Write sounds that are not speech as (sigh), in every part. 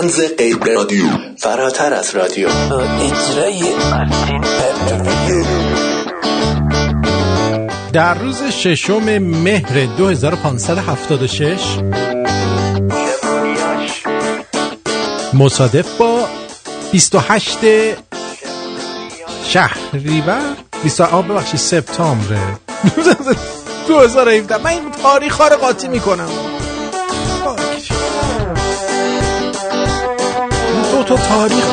تنز غیر رادیو. فراتر از رادیو. اجرای در روز ششم مهر 2576 مصادف با 28 شهریور 20 آب ببخشید سپتامبر. (laughs) 2017 من این تاریخ ها رو قاطی می‌کنم. تا تاریخ.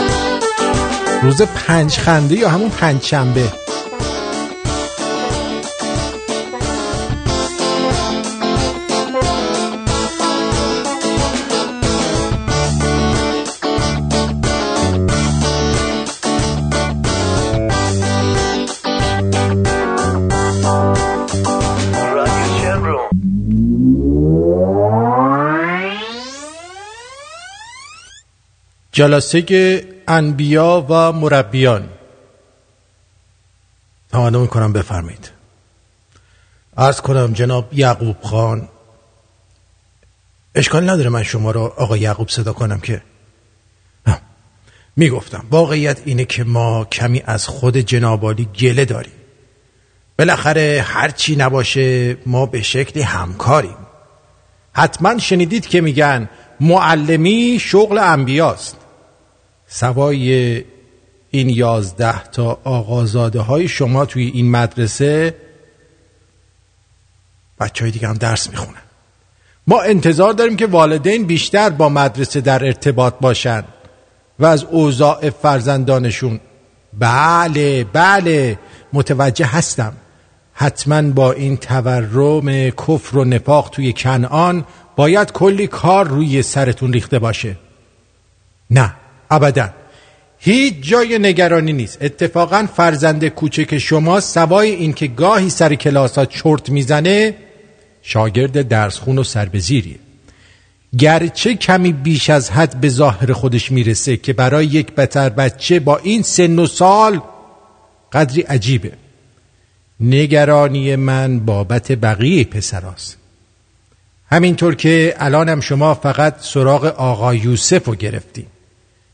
روز پنج خنده یا همون پنج شنبه جلسه انبیا و مربیان. تمنا می‌کنم بفرمایید. ارز کنم جناب یعقوب خان اشکال نداره من شما را آقا یعقوب صدا کنم که. می‌گفتم واقعیت اینه که ما کمی از خود جنابالی گله داریم. بالاخره هرچی نباشه ما به شکلی همکاریم. حتما شنیدید که میگن معلمی شغل انبیاست. سوای این یازده تا آقازاده های شما توی این مدرسه بچه های دیگه هم درس می‌خونن. ما انتظار داریم که والدین بیشتر با مدرسه در ارتباط باشن و از اوضاع فرزندانشون بله بله متوجه هستم. حتما با این تورم کفر و نفاق توی کنعان باید کلی کار روی سرتون ریخته باشه. نه. ابدا. هیچ جای نگرانی نیست. اتفاقا فرزند کوچک شما سوای اینکه گاهی سر کلاس ها چرت می‌زنه شاگرد درسخون و سربزیریه گرچه کمی بیش از حد به ظاهر خودش می‌رسه که برای یک بتر بچه با این سن و سال قدری عجیبه. نگرانی من بابت بقیه پسراست همینطور که الانم شما فقط سراغ آقا یوسف رو گرفتیم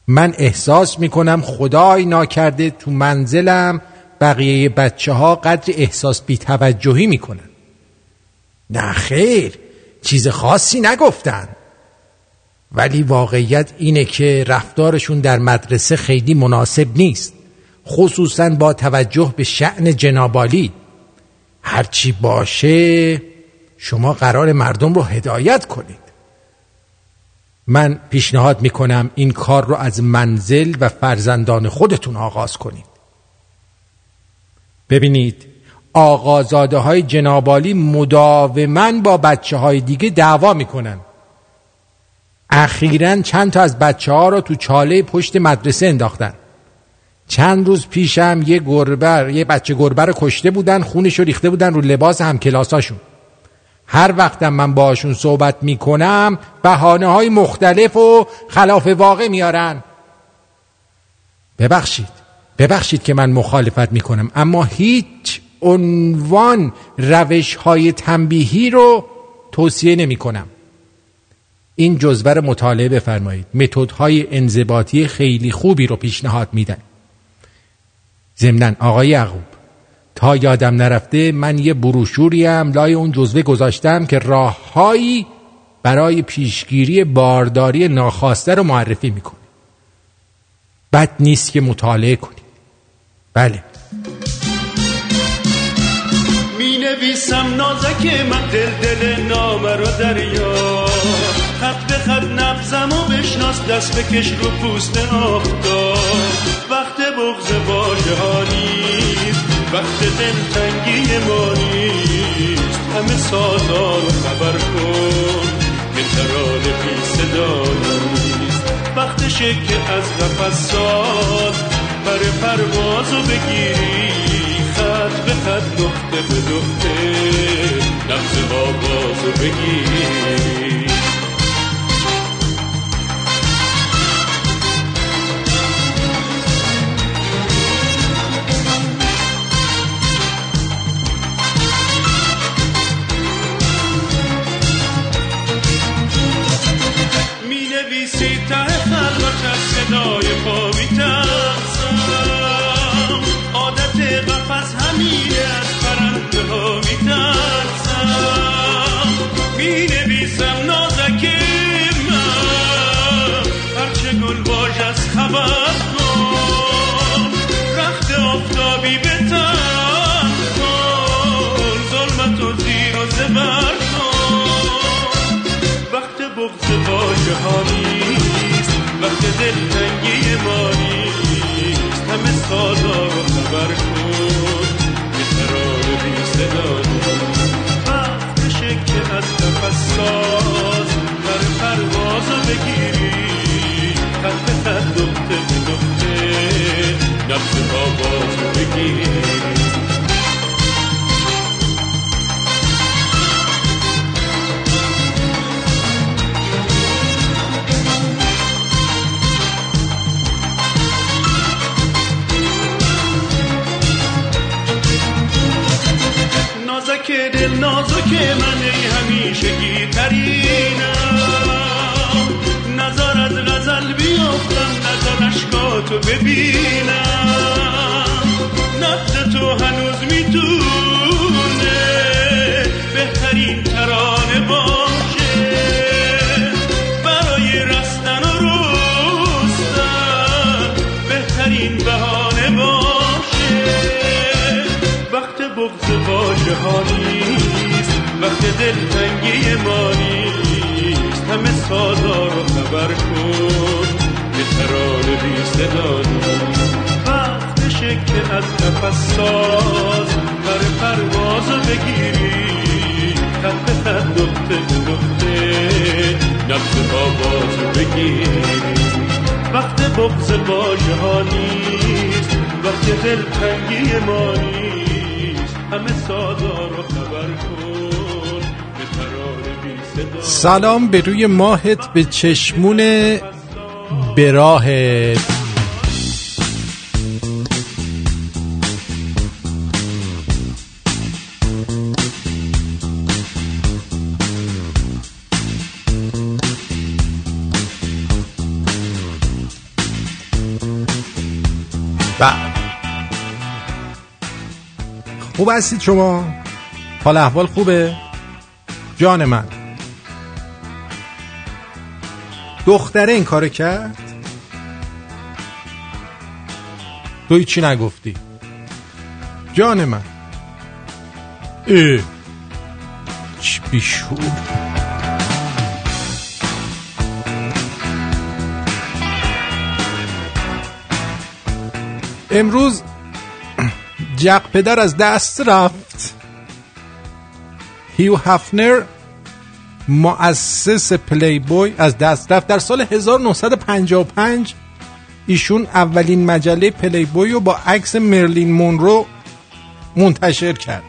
من احساس می‌کنم خدای ناکرده تو منزلم بقیه بچه ها قدر احساس بی توجهی می‌کنن. نه خیر چیز خاصی نگفتن. ولی واقعیت اینه که رفتارشون در مدرسه خیلی مناسب نیست خصوصا با توجه به شعن جنابالی هرچی باشه شما قرار مردم رو هدایت کنید. من پیشنهاد می‌کنم این کار رو از منزل و فرزندان خودتون آغاز کنید. ببینید آقازاده های جنابالی مداوما با بچه های دیگه دعوا می‌کنن. اخیرا چند تا از بچه ها رو تو چاله پشت مدرسه انداختن. چند روز پیشم یه گربر یه بچه گربه رو کشته بودن خونش رو ریخته بودن رو لباس هم کلاساشون هر وقتم من باشون صحبت می‌کنم بحانه های مختلف و خلاف واقع میارن. ببخشید ببخشید که من مخالفت می‌کنم اما هیچ عنوان روش های تنبیهی رو توصیه نمی کنم این جزوه رو مطالعه بفرمایید. متدهای انضباطی خیلی خوبی رو پیشنهاد میدن. ضمنا آقای یعقوب. تا یادم نرفته من یه بروشوری هم لای اون جزوه گذاشتم که راههایی برای پیشگیری بارداری ناخواسته رو معرفی می‌کنه. بد نیست که مطالعه کنید بله. می نویسم نازک من دل دل نامه رو دریا. خط به خط نبزم و بشناس دست بکش رو پوست آفتاب. وقت بغز باشه وقت دلتنگی ما نیست. همه سازا رو خبر کن. که ترانه بی صدا نیست. وقتشه که از قفص ساز پر پروازو بگیری. خط به خط نقطه به نقطه. نفس آوازو بگیری. لای پا میترسم. عادت قفص همینه از پرنده ها میترسم. می نویسم نازک من. هرچه گل باش از خبر کن. رخت آفتابی به تن کن. ظلمت و زیر و زبر کن. وقت بغض واجه ها دلتنگی ما نیست همه سازا رو خبر کن. یه ترار بی صدا وقتشه که از نفس ساز. پرواز رو بگیری. خط به خط دخته به دخته نفس رو بگیری. نازک دل نازک من همیشه گیترینم نظر از غزل بیافتم نظر اشکاتو ببینم. نفس تو هنوز می‌تونه بهترین ترانه باشه. برای رستن و رستن بهترین بهانه باشه. وقت بغض واژه ها نیست وقت دلتنگی ما نیست. همه سازا رو خبر کن یه ترانه بی صدا وقتشه که از نفس ساز بر پرواز رو بگیری. خط به خط نقطه به نقطه آواز رو بگیری. وقت بغض واژه ها نیست وقت دلتنگی ما نیست. همه سازا رو خبر کن. سلام به روی ماهت به چشمون براهت خوب هستید شما؟ حال احوال خوبه؟ جان من. دختره این کارو کرد؟ تو هیچی نگفتی. جان من. اه. چی بیشور امروز جلق پدر از دست رفت. هیو هفنر مؤسس پلی بوی از دست رفت. در سال 1955 ایشون اولین مجله پلی بوی رو با عکس مرلین مونرو منتشر کرد.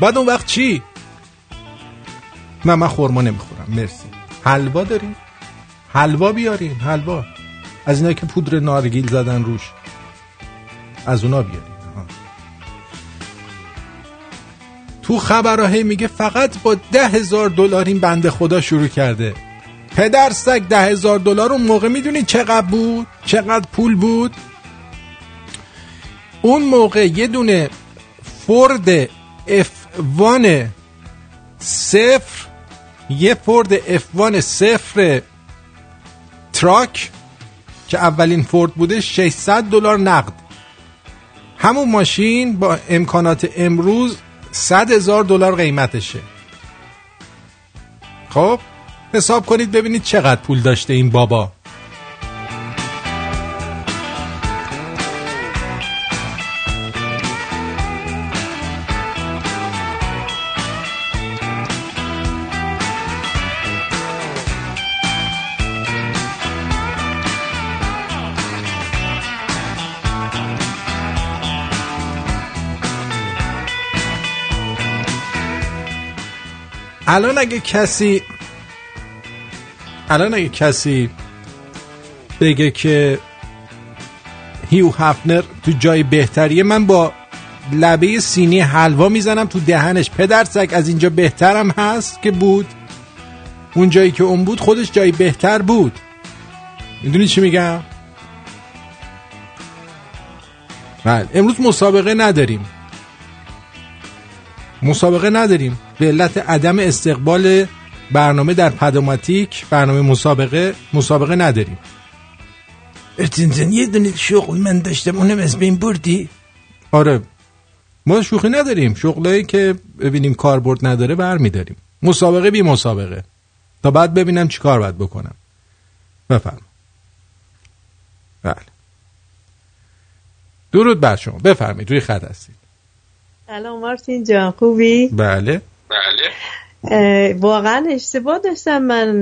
بعد اون وقت چی؟ من من خورما نمی‌خورم مرسی. حلوا داریم؟ حلوا بیاریم حلوا. از اینا که پودر نارگیل زدن روش از اونا بیاریم تو خبرها میگه فقط با ده هزار دلار این بنده خدا شروع کرده. پدر سگ ده هزار دلار اون موقع می‌دونی چقدر بود؟ چقدر پول بود؟ اون موقع یه دونه فورد اف وان صفر یه Ford F One صفر truck که اولین Ford بوده 600 دلار نقد. همون ماشین با امکانات امروز 100 هزار دلار قیمتشه. خب حساب کنید ببینید چقدر پول داشته این بابا. الان اگه کسی الان اگه کسی بگه که هیو هفنر تو جای بهتریه من با لبه سینی حلوا می‌زنم تو دهنش. پدر سگ از اینجا بهترم هست که بود؟ اون جایی که اون بود خودش جای بهتر بود. می‌دونی چی میگم؟ بله امروز مسابقه نداریم. مسابقه نداریم. به علت عدم استقبال برنامه در پدوماتیک برنامه مسابقه مسابقه نداریم. ارتینزن یه دونه شغل من داشتم اونم از بین بردی؟ آره. ما شوخی نداریم. شغلایی که ببینیم کاربرد نداره برمیداریم. مسابقه بی مسابقه. تا بعد ببینم چی کار باید بکنم. بفرم بله. درود بر شما. بفرمایید. روی خط هستید. سلام مارتین جان. خوبی؟ بله. اه، واقعا اشتباه داشتم من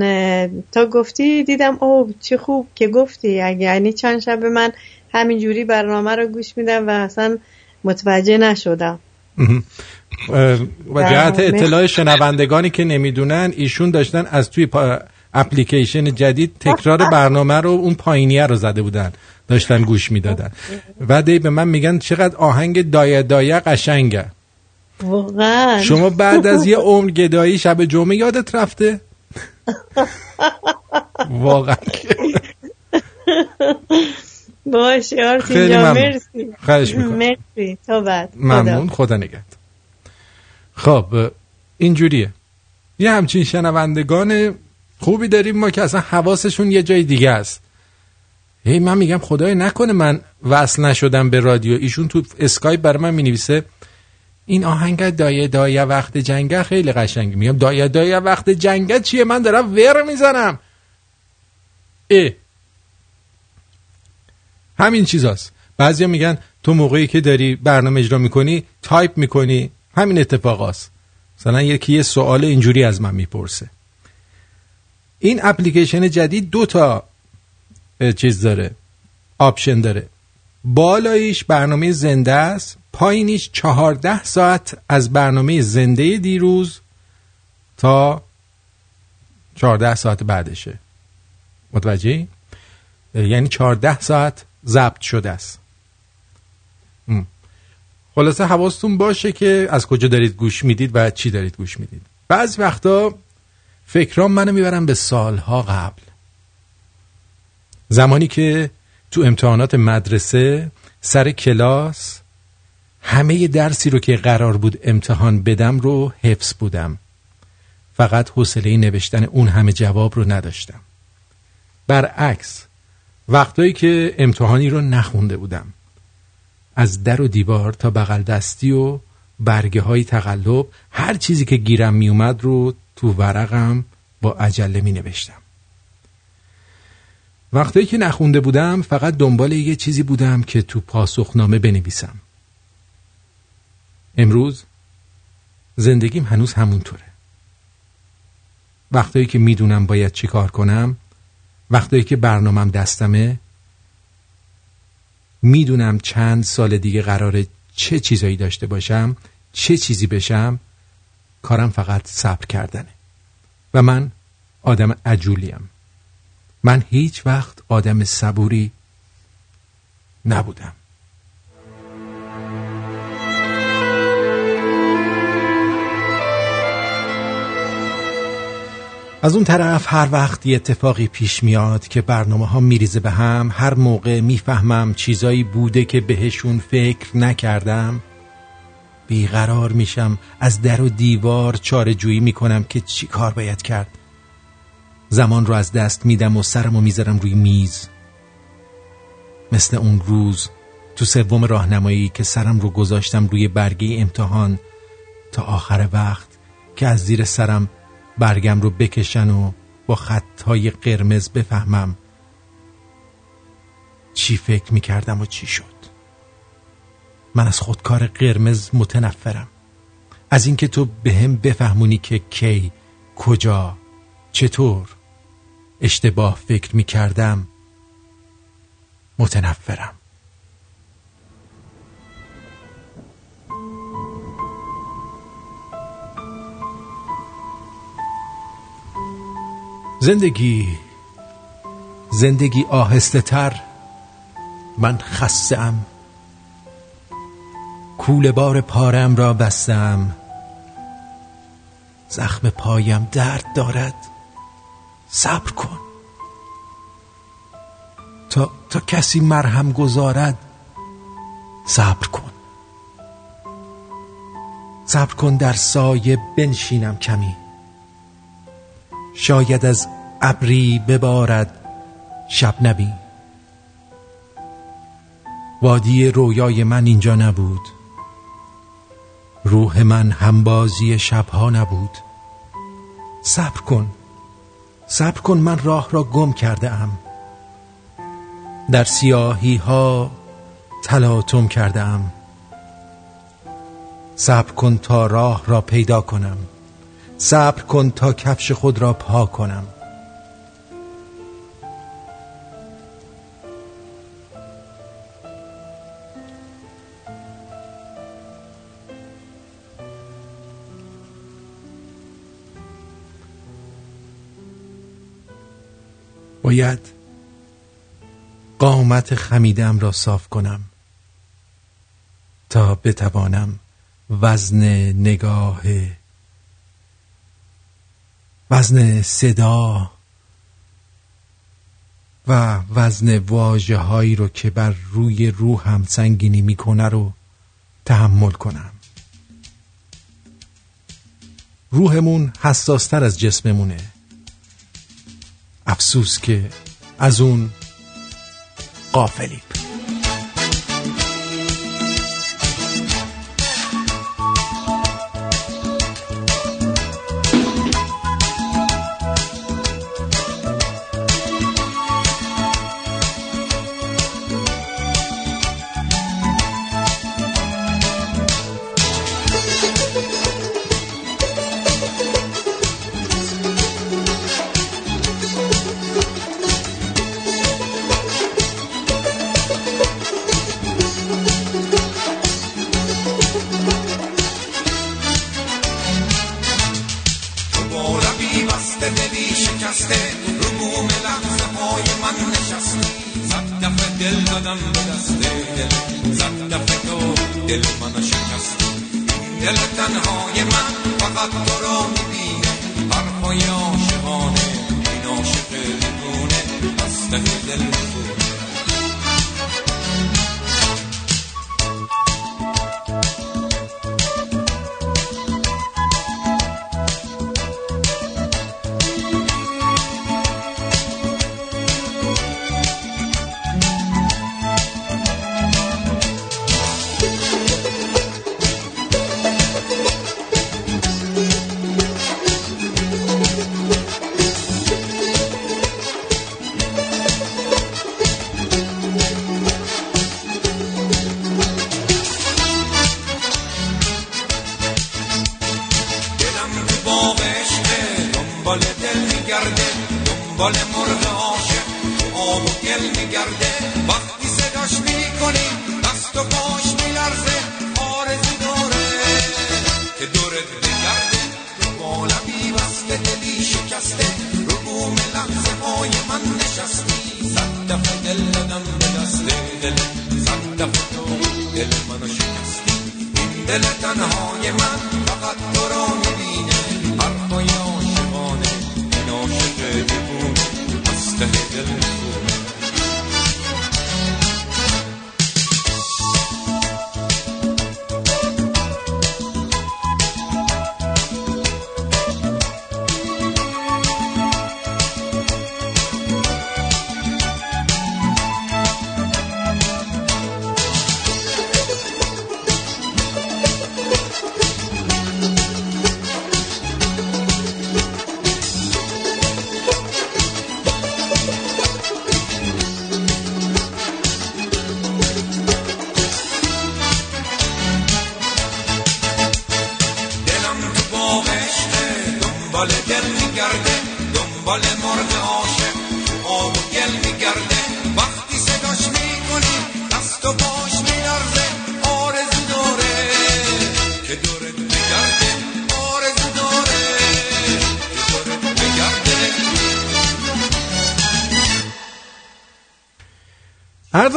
تا گفتی دیدم او چه خوب که گفتی. اگه یعنی چند شب من همینجوری برنامه رو گوش میدم و اصلا متوجه نشدم. و جهت بله. اطلاع شنوندگانی که نمی‌دونن ایشون داشتن از توی. اپلیکیشن جدید تکرار برنامه رو اون پایینیه رو زده بودن. داشتن گوش می‌دادن. و دی به من میگن چقدر آهنگ دایه دایه قشنگه. واقعا. شما بعد از یه (laughs) عمر گدایی شب جمعه یادت رفته؟ واقعا. باشه آرتین ممنون. مرسی. خواهش می‌کنم. مرسی تا بعد. ممنون خدا نگهد خب اینجوریه. یه همچین شنوندگان خوبی داریم ما که اصلا حواسشون یه جای دیگه است. هی من میگم خدای نکنه من وصل نشدم به رادیو. ایشون تو اسکایپ برای من می‌نویسه این آهنگ دایه دایه وقت جنگه خیلی قشنگه میگم. دایه دایه وقت جنگه چیه؟ من دارم ور می‌زنم. اه همین چیزاست. بعضیا میگن تو موقعی که داری برنامه اجرا می‌کنی تایپ می‌کنی همین اتفاقاست. مثلا یکی یه سوال اینجوری از من می‌پرسه. این اپلیکیشن جدید دو تا چیز داره option داره. بالاییش برنامه زنده است. پایینیش چهارده ساعت از برنامه زنده دیروز تا چهارده ساعت بعدشه متوجهی؟ یعنی 14 ساعت ضبط شده است. خلاصه حواستون باشه که از کجا دارید گوش می‌دید و چی دارید گوش می‌دید بعضی وقتا فکرام منو می‌برم به سالها قبل زمانی که تو امتحانات مدرسه سر کلاس همه درسی رو که قرار بود امتحان بدم رو حفظ بودم. فقط حوصله نوشتن اون همه جواب رو نداشتم. برعکس وقتایی که امتحانی رو نخونده بودم. از در و دیوار تا بغل دستی و برگه های تقلب هر چیزی که گیرم می اومد رو تو ورقم با عجله می نوشتم وقتایی که نخونده بودم فقط دنبال یه چیزی بودم که تو پاسخنامه بنویسم. امروز زندگیم هنوز همونطوره. وقتایی که می‌دونم باید چی کار کنم وقتایی که برنامهم دستمه می‌دونم چند سال دیگه قراره چه چیزایی داشته باشم چه چیزی بشم کارم فقط صبر کردنه. و من آدم عجولیم. من هیچ وقت آدم صبوری نبودم. از اون طرف هر وقت یه اتفاقی پیش میاد که برنامه ها میریزه به هم هر موقع می‌فهمم چیزایی بوده که بهشون فکر نکردم بیقرار میشم از در و دیوار چاره جویی می‌کنم که چی کار باید کرد. زمان رو از دست میدم و سرمو می‌ذارم روی میز. مثل اون روز تو سوم راهنمایی که سرم رو گذاشتم روی برگه امتحان تا آخر وقت که از زیر سرم برگم رو بکشن و با خطهای قرمز بفهمم چی فکر می‌کردم و چی شد. من از خودکار قرمز متنفرم. از اینکه تو به هم بفهمونی که کی کجا چطور اشتباه فکر می‌کردم متنفرم. زندگی زندگی آهسته تر من خستم کول بار پارم را بستم. زخم پایم درد دارد. صبر کن. تا, تا کسی مرهم گذارد صبر کن. صبر کن در سایه بنشینم کمی. شاید از ابری ببارد شبنمی وادی رویای من اینجا نبود. روح من همبازی شبها نبود. صبر کن صبر کن من راه را گم کرده ام. در سیاهی ها تلاطم کرده ام. صبر کن تا راه را پیدا کنم. صبر کن تا کفش خود را پا کنم. باید قامت خمیدم را صاف کنم تا بتوانم وزن نگاه وزن صدا و وزن واجه هایی رو که بر روی روحم سنگینی می‌کنه رو تحمل کنم. روحمون حساستر از جسممونه. افسوس که از اون قافلیم.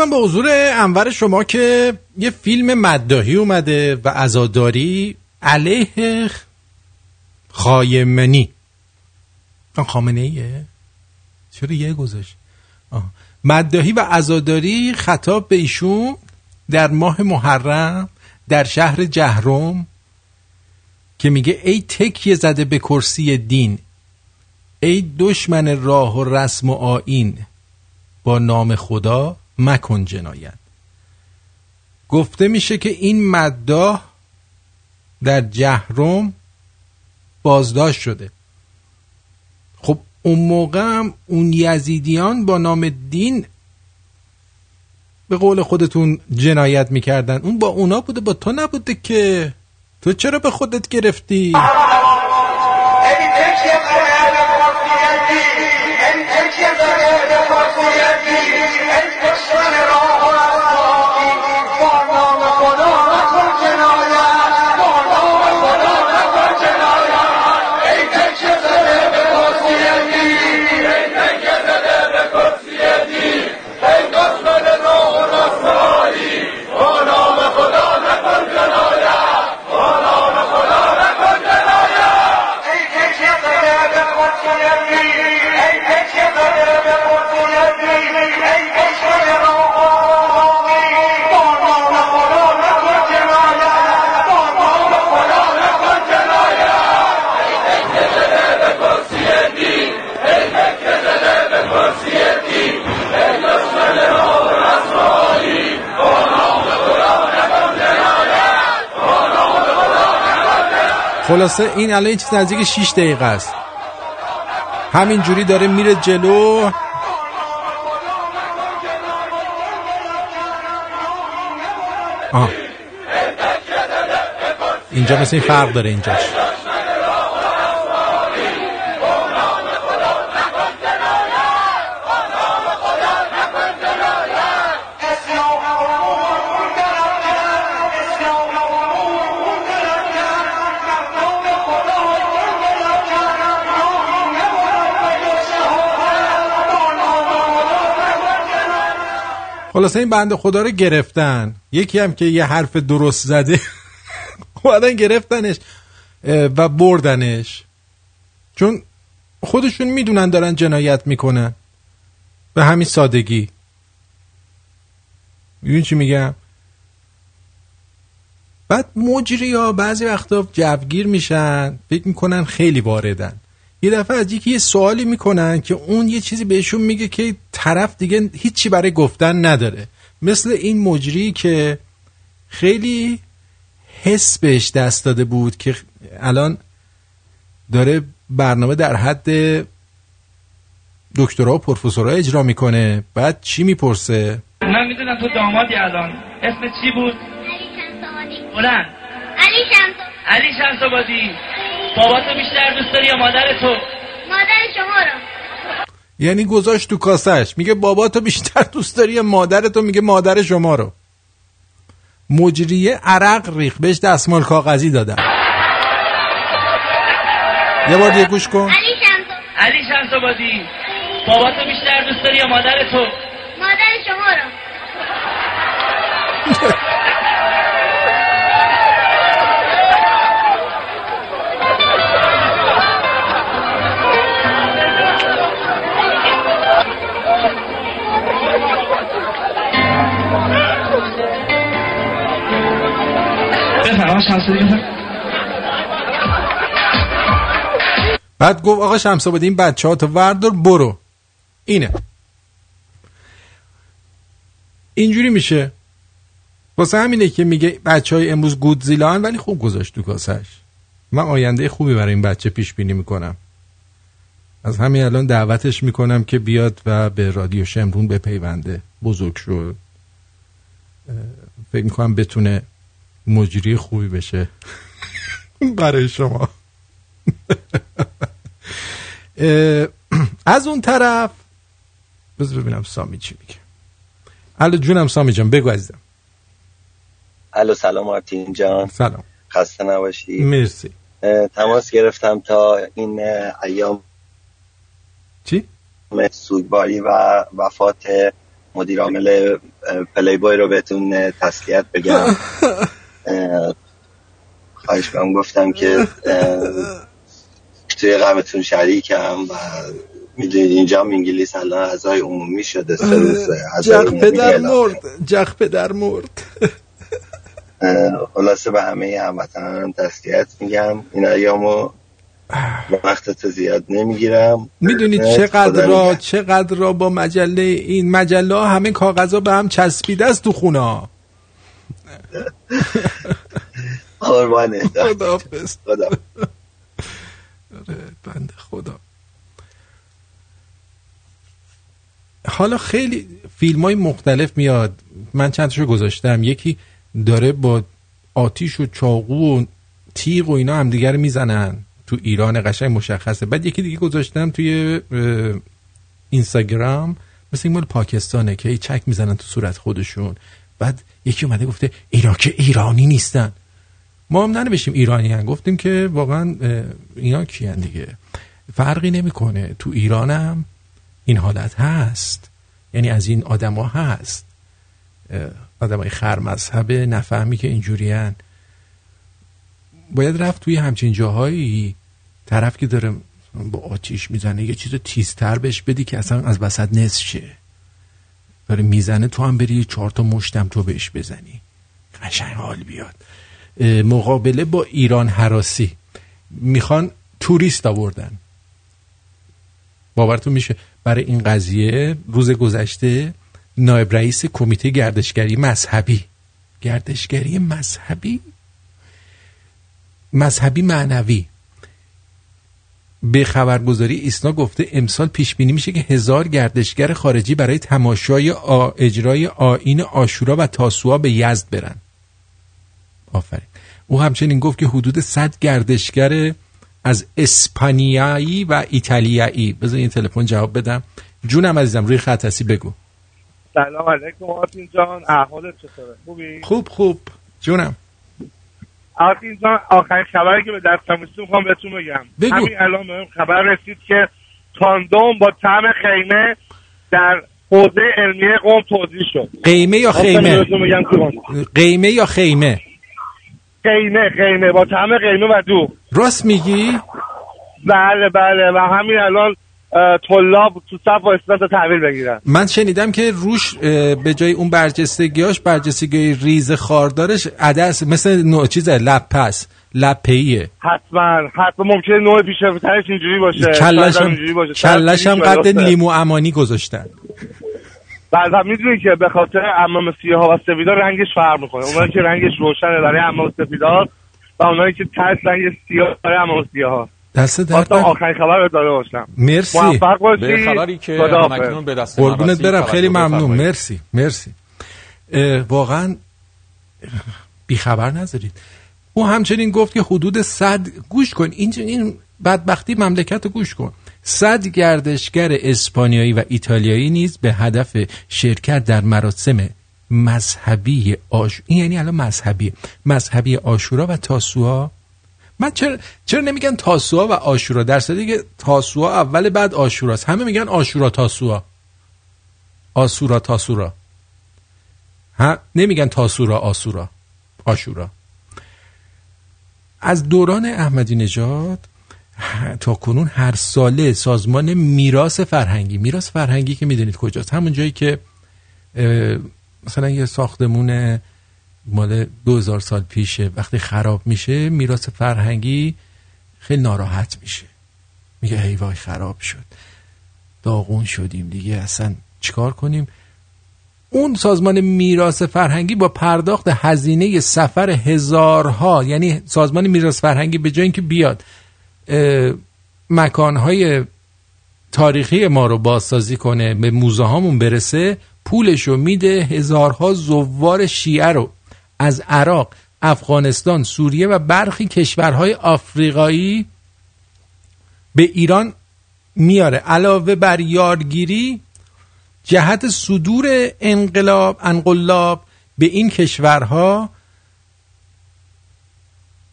ارزم به حضور انور شما که یه فیلم مدداهی اومده و ازاداری علیه خایمنی. خامنه ایه چرا یه گذاشت؟ مدداهی و ازاداری خطاب به ایشون در ماه محرم در شهر جهرم که میگه ای تکیه زده به کرسی دین ای دشمن راه و رسم و آین با نام خدا مکن جنایت گفته میشه که این مداح در جهرم بازداشت شده خب اون موقع هم اون یزیدیان با نام دین به قول خودتون جنایت می‌کردن اون با اونا بوده با تو نبوده که تو چرا به خودت گرفتی؟ خلاصه این الان این چیز نزدیک 6 دقیقه است. همین جوری داره میره جلو. آه. اینجا مثل این فرق داره اینجاش. خلاصه این بند خدا رو گرفتن. یکی هم که یه حرف درست زده. (laughs) اومدن گرفتنش و بردنش. چون خودشون می‌دونن دارن جنایت می‌کنن. به همین سادگی. این چی میگم؟ بعد مجری ها بعضی وقتا جوگیر میشن فکر می‌کنن خیلی واردن. یه دفعه از یکی یه سوالی می‌کنن که اون یه چیزی بهشون میگه که طرف دیگه هیچی برای گفتن نداره. مثل این مجری که خیلی حس بهش دست داده بود که الان داره برنامه در حد دکترا و پروفسورها اجرا می‌کنه. بعد چی می‌پرسه؟ من می‌دونم تو دامادی الان. اسم چی بود؟ بلند. علی شمس علی شمسابادی بابا تو بیشتر دوست داری یا مادر تو؟ مادر شما رو یعنی گذاشت تو کاسش میگه بابا تو بیشتر دوست داری یا مادر تو؟ میگه مادر شما رو مجریه عرق ریخ بهش دستمال کاغذی دادن. یه بار دیگه گوش کن. علی شمس علی شمسابادی بابا تو بیشتر دوست داری یا مادر تو؟ مادر شما رو (laughs) شمسابادی بفرما. بعد گفت آقا شمسابادی این بچه ها تو وردار برو. اینه. اینجوری میشه. واسه همینه که میگه بچه های امروز گودزیلان ولی خوب گذاشت تو کاسش. من آینده خوبی برای این بچه پیش بینی می‌کنم. از همین الان دعوتش می‌کنم که بیاد و به رادیو شمرون بپیونده. بزرگ شد. فکر می‌کنم بتونه مجری خوبی بشه. برای شما. از اون طرف بذار ببینم سامی چی میگه. الو جونم سامی جان بگو عزیزم. الو سلام آرتین جان. سلام. خسته نباشی. مرسی. تماس گرفتم تا این ایام چی؟ سوگواری و وفات مدیر عامل پلی بوی رو بهتون تسلیت بگم. (laughs) خواهش کنم گفتم که توی غمتون شریکم و می‌دونید اینجا هم انگلیس الان اعضای عمومی شده سه روز جخ پدر مرد جخ پدر مرد. خلاصه به همه هموطنان تسلیت میگم این ایامو وقتت زیاد نمی‌گیرم. می‌دونید چقدر را چقدر را با مجله این مجله همه کاغذا به هم چسبیده است تو خونه. قربانه خداحافظ خدا. آره، بنده خدا. حالا خیلی فیلم های مختلف میاد. من چند تاشو گذاشتم. یکی داره با آتیش و چاقو و تیغ و اینا همدیگه رو می‌زنن. تو ایران قشنگ مشخصه. بعد یکی دیگه گذاشتم توی اینستاگرام. مثل این مال پاکستانه که هی چک می‌زنن تو صورت خودشون. بعد یکی اومده گفته اینا که ایرانی نیستن. ما هم ننوشتیم ایرانی هن. گفتیم که واقعا اینا کیان دیگه؟ فرقی نمی‌کنه. تو ایران هم این حالت هست. یعنی از این آدما هست. آدمای خر مذهبه نفهمی که اینجوریان باید رفت توی همچین جاهایی. طرف که داره با آتیش می‌زنه یه چیز تیزتر بهش بدی که اصلا از وسط نصف شه. داره می‌زنه تو هم بری چهار تا مشتم تو بهش بزنی. قشنگ حال بیاد. مقابله با ایران حراسی. می‌خوان توریست آوردن. باورتون میشه برای این قضیه روز گذشته نایب رئیس کمیته گردشگری مذهبی. گردشگری مذهبی؟ مذهبی معنوی. به خبرگزاری ایسنا گفته امسال پیش بینی میشه که هزار گردشگر خارجی برای تماشای آ... اجرای آیین آشورا و تاسوعا به یزد برن. آفرین. او همچنین گفت که حدود 100 گردشگر از اسپانیایی و ایتالیایی. بذار این تلفن جواب بدم. جونم عزیزم روی خط هستی بگو. سلام علیکم آرتین جان. احوالت چطوره؟ خوبی؟ خوب خوب. جونم. جان آخرین خبری که به دستم رسید می‌خوام بهتون بگم. بگو. همین الان بهم خبر رسید که تاندوم با طعم خیمه در حوزه علمیه قوم توضیح شد. قیمه یا خواستم خیمه؟ قیمه یا خیمه؟ خیمه خیمه. با طعم خیمه و دو. راست میگی؟ بله بله. و همین الان طلاب تو صف وایستادن تا تحویل بگیرن. من شنیدم که روش به جای اون برجستگیاش برجستگی ریز خاردارش عدس مثل نوع چیزه لپس لپهیه حتما حتما ممکنه نوع پیشرفترش اینجوری باشه کلش هم, کلش هم قد. لیمو امانی گذاشتن. بعد هم می‌دونی که به خاطر امام سیاه ها و سفیدا رنگش فرق می‌کنه. اونایی که رنگش روشنه برای امام سفیدا و اونایی که ترس رنگ سیاه برای امام سیاه ها دست درد. آخرین خبر رو داده باشم. مرسی. موفق باشی. به خبری که. همکنون به دست قربونت برم. خیلی ممنون. مرسی. مرسی. اه، واقعا بیخبر نذارید. او همچنین گفت که حدود صد گوش کن. این این بدبختی مملکت رو گوش کن. صد گردشگر اسپانیایی و ایتالیایی نیز به هدف شرکت در مراسم مذهبی آش این یعنی الان مذهبی. مذهبی آشورا و تاسوعا من چرا چرا نمیگن تاسوعا و آشورا؟ در صورتی که تاسوعا اول بعد آشوراست. همه میگن آشورا تاسوعا. آسورا تاسورا. ها؟ نمیگن تاسورا آسورا. آشورا. از دوران احمدی نژاد تا کنون هر ساله سازمان میراث فرهنگی میراث فرهنگی که می‌دونید کجاست همون جایی که مثلا یه ساختمون مال 2000 سال پیشه. وقتی خراب میشه میراث فرهنگی خیلی ناراحت میشه. میگه هی وای خراب شد. داغون شدیم دیگه. اصلا چیکار کنیم؟ اون سازمان میراث فرهنگی با پرداخت هزینه سفر هزارها یعنی سازمان میراث فرهنگی به جای اینکه بیاد مکانهای تاریخی ما رو بازسازی کنه به موزه هامون برسه پولشو میده هزارها زوار شیعه رو از عراق افغانستان سوریه و برخی کشورهای آفریقایی به ایران میاره. علاوه بر یادگیری جهت صدور انقلاب انقلاب به این کشورها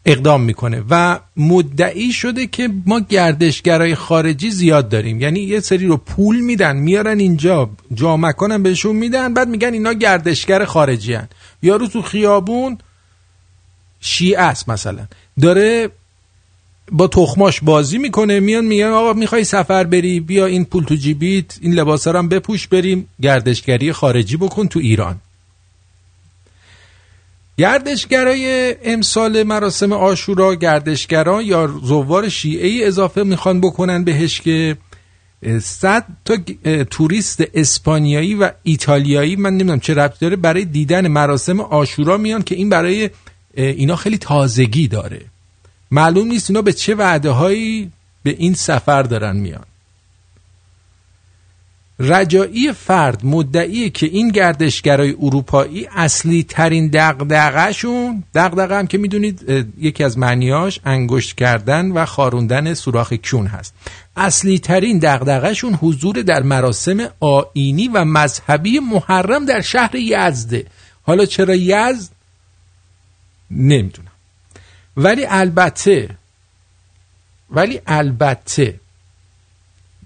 اقدام می‌کنه و مدعی شده که ما گردشگرای خارجی زیاد داریم. یعنی یه سری رو پول میدن میارن اینجا جا مکانم بهشون میدن بعد میگن اینا گردشگر خارجی هن. یارو تو خیابون شیعه است مثلا. داره با تخماش بازی می‌کنه میان میگن آقا می‌خوای سفر بری؟ بیا این پول تو جیبیت این لباس هم بپوش بریم. گردشگری خارجی بکن تو ایران. گردشگرای امسال مراسم آشورا گردشگران یا زوار شیعه ای اضافه می‌خوان بکنن بهش که صد تا توریست اسپانیایی و ایتالیایی من نمی‌دونم چه ربط داره برای دیدن مراسم آشورا میان که این برای اینا خیلی تازگی داره. معلوم نیست اینا به چه وعده هایی به این سفر دارن میان. رجایی فرد مدعیه که این گردشگرای اروپایی اصلی ترین دقدقهشون دقدقه هم که می‌دونید یکی از معنیاش انگشت کردن و خاروندن سوراخ کون هست. اصلی ترین دقدقهشون حضور در مراسم آینی و مذهبی محرم در شهر یزده. حالا چرا یزد نمی‌دونم. ولی البته ولی البته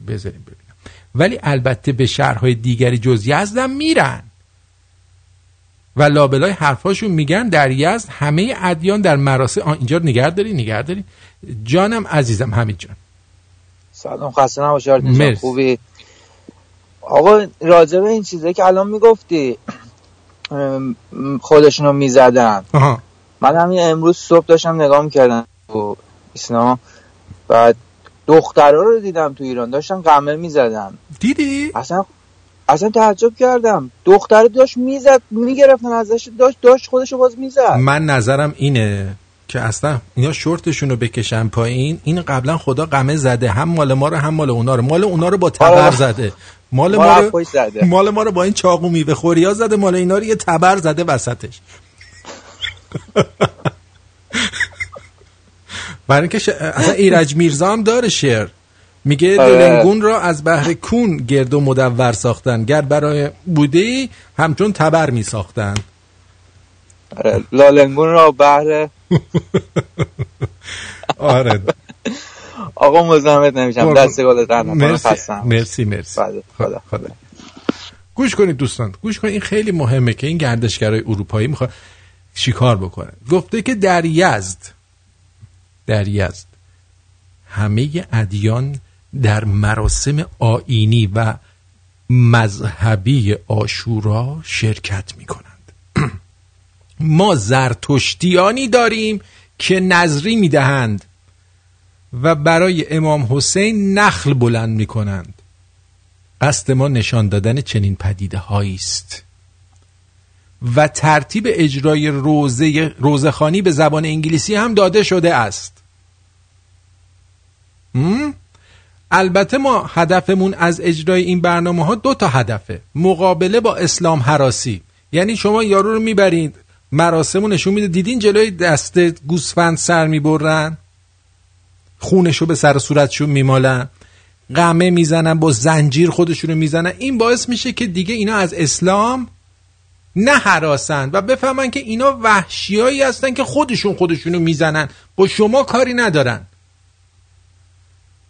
بذاریم ببینم ولی البته به شهرهای دیگری جز یزدم میرن. و لابلای حرفاشون میگن در یزد همه ادیان در مراسم اینجا نگه داری نگه داری. جانم عزیزم همین جان. سلام خسته نباشی خوبی؟ آقا راجع به این چیزایی که الان می‌گفتی خودشونو می‌زدن. من همین امروز صبح داشتم نگاه می‌کردم تو بعد دخترها رو دیدم تو ایران داشتن قمه می‌زدن. دیدی؟ اصلا اصلا تعجب کردم. دختر داشت می‌زد می‌گرفتن ازش داشت داشت خودشو باز می‌زد. من نظرم اینه که اصلا اینا شورتشون رو بکشن پایین. این قبلا خدا قمه زده. هم مال ما رو هم مال اونا رو. مال اونا رو با تبر زده. مال ما, رو مال ما رو با این چاقو میوه خوریا زده. مال اینا رو یه تبر زده وسطش. برای اینکه ش... اصلا ایرج میرزا هم داره شعر. میگه دلنگون را از بحر کون گرد و مدور ساختن. گر برای بوده همچون تبر می ساختن لالنگون را بحر (laughs) آره. آقا مزاحمت نمیشم. دست گلت مرسی. مرسی مرسی. خدا خدا. گوش کنید دوستان. گوش کنید. این خیلی مهمه که این گردشگرای اروپایی می‌خواد شکار بکنه گفته که در یزد در یزد همه ادیان در مراسم آینی و مذهبی آشورا شرکت می کنند (clears throat) ما زرتشتیانی داریم که نظری می دهند و برای امام حسین نخل بلند می کنند قصد ما نشان دادن چنین پدیده است. و ترتیب اجرای روزه روزخانی به زبان انگلیسی هم داده شده است. البته ما هدفمون از اجرای این برنامه ها دو تا هدفه. مقابله با اسلام حراسی. یعنی شما یارو رو می‌برید مراسمو نشون میده. دیدین جلوی دست گوسفند سر می‌برن؟ خونشو به سر صورتشون میمالن. قمه می‌زنن با زنجیر خودشونو می‌زنن. این باعث میشه که دیگه اینا از اسلام نه حراسن و بفهمن که اینا وحشیایی هستن که خودشون خودشونو می‌زنن. با شما کاری ندارن.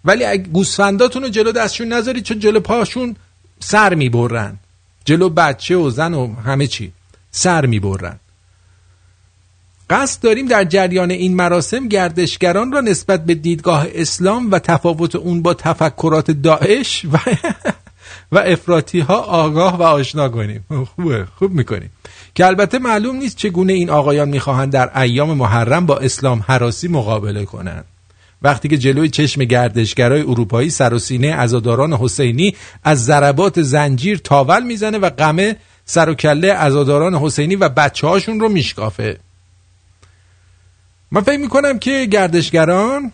ولی اگه گوسفنداتون رو جلو دستشون نذارید چون جلو پاشون سر می‌برن. جلو بچه و زن و همه چی. سر می‌برن. قصد داریم در جریان این مراسم گردشگران را نسبت به دیدگاه اسلام و تفاوت اون با تفکرات داعش و (laughs) و افراطی ها آگاه و آشنا کنیم. خوبه خوب می‌کنیم. که البته معلوم نیست چگونه این آقایان می‌خواهند در ایام محرم با اسلام حراسی مقابله کنند. وقتی که جلوی چشم گردشگرای اروپایی سر و سینه عزاداران حسینی از ضربات زنجیر تاول می‌زنه و غمه سر و کله عزاداران حسینی و بچه هاشون رو میشکافه. من فکر می‌کنم که گردشگران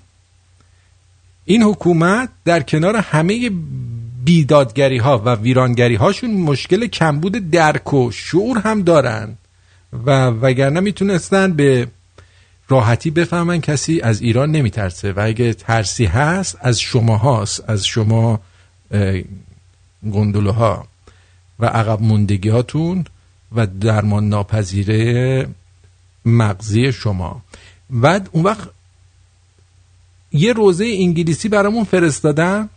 این حکومت در کنار همه بیدادگری ها و ویرانگری هاشون مشکل کمبود درک و شعور هم دارن و وگرنه می‌تونستن به راحتی بفهمن کسی از ایران نمیترسه. و اگه ترسی هست از شما هاست از شما گندلو ها و عقب موندگی هاتون و درمان ناپذیره مغزی شما. و اون وقت یه روزه انگلیسی برامون فرستادن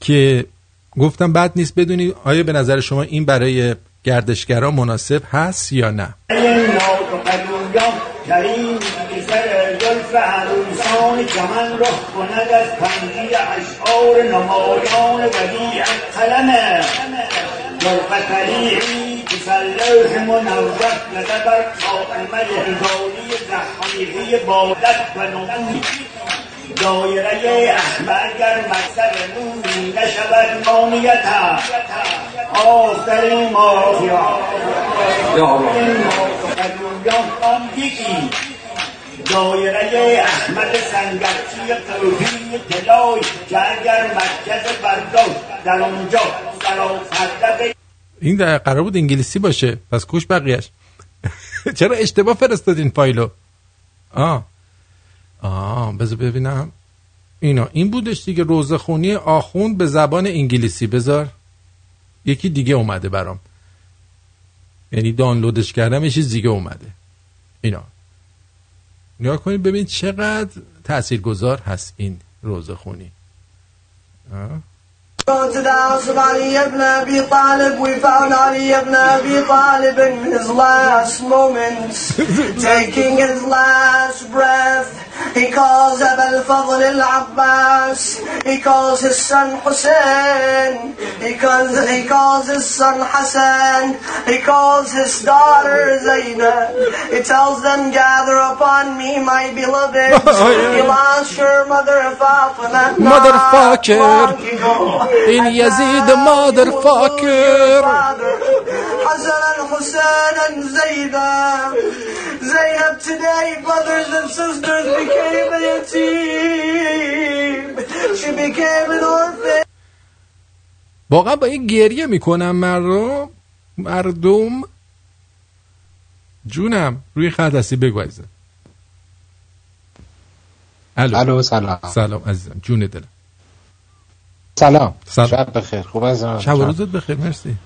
که گفتم بعد نیست بدونی آیا به نظر شما این برای گردشگرا مناسب هست یا نه. کریم سر زلف عروسان چمن را کند از پنجی اشعار نمایان بدیع قلم زلف مسلح منوت نده بر قائمه هزاری زحانیه بادت و نمود. دایره احمد گر مکتب نوری نشود مانیت آخرین مافیا آن یکی. دایره احمد سنگرچی قلبی تلای که اگر مرکز برداشت در آنجا سرافرده این در قرار بود انگلیسی باشه پس کوش بقیهش (laughs) چرا اشتباه فرستادین فایلو آه. آه بذار ببینم. اینا این بودش دیگه روزخونی آخوند به زبان انگلیسی بذار. یکی دیگه اومده برام. یعنی دانلودش کردم یه چیز دیگه اومده. اینا. نگاه کنید ببین چقدر تأثیر گذار هست این روزه خونی. taking his last breath. He calls Abul Fadl al-Abbas. He calls his son Hussein. He calls, he calls his son Hassan. He calls his daughter Zainab. He tells them, gather upon me, my beloved. (laughs) Oh, you lost your mother Fatima. Motherfucker. In Yazid, motherfucker. Hassan and Hussein and Zainab. Zainab today, brothers and sisters, became a team. She became an orphan. واقعا با این گریه می‌کنم مردم مردم. جونم روی خط هستی بگو عزیزم. الو. الو سلام. سلام عزیزم جون دلم. سلام. سلام. شب بخیر. خوب از شب. روزت بخیر مرسی.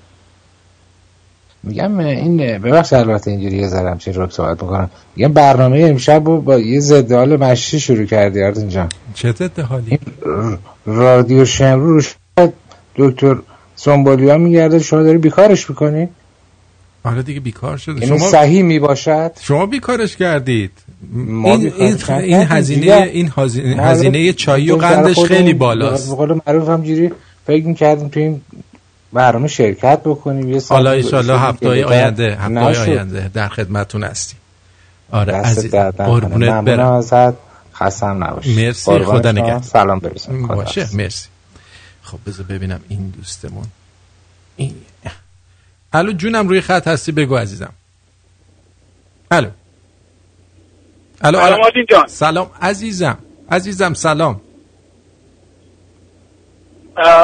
میگم این ببخش البته اینجوری یه ذره همچین رو صحبت می‌کنم. میگم برنامه امشب رو با یه ضد حال مشی شروع کردی اردین جان. چه ضد حالی؟ رادیو شمرو رو شاید دکتر سنبولیا میگرده شما داری بیکارش می‌کنی؟ آره دیگه بیکار شده. یعنی شما صحیح می‌باشد؟ شما بیکارش کردید. ما این این. این هزینه این هزینه, هزینه چایی و قندش خیلی بالاست. به قول معروف همجوری فکر می‌کردیم تو این برنامه شرکت بکنیم. یه حالا ایشالله هفته آینده هفته. آینده در خدمتون هستیم. آره عزیز. قربونت برم. ازت. خستم نباشی. مرسی خدا. نگهدار. سلام برسون باشه مرسی. خب بذار ببینم این دوستمون. این. الو جونم روی خط هستی؟ بگو عزیزم. الو. الو سلام جان. سلام عزیزم. عزیزم سلام.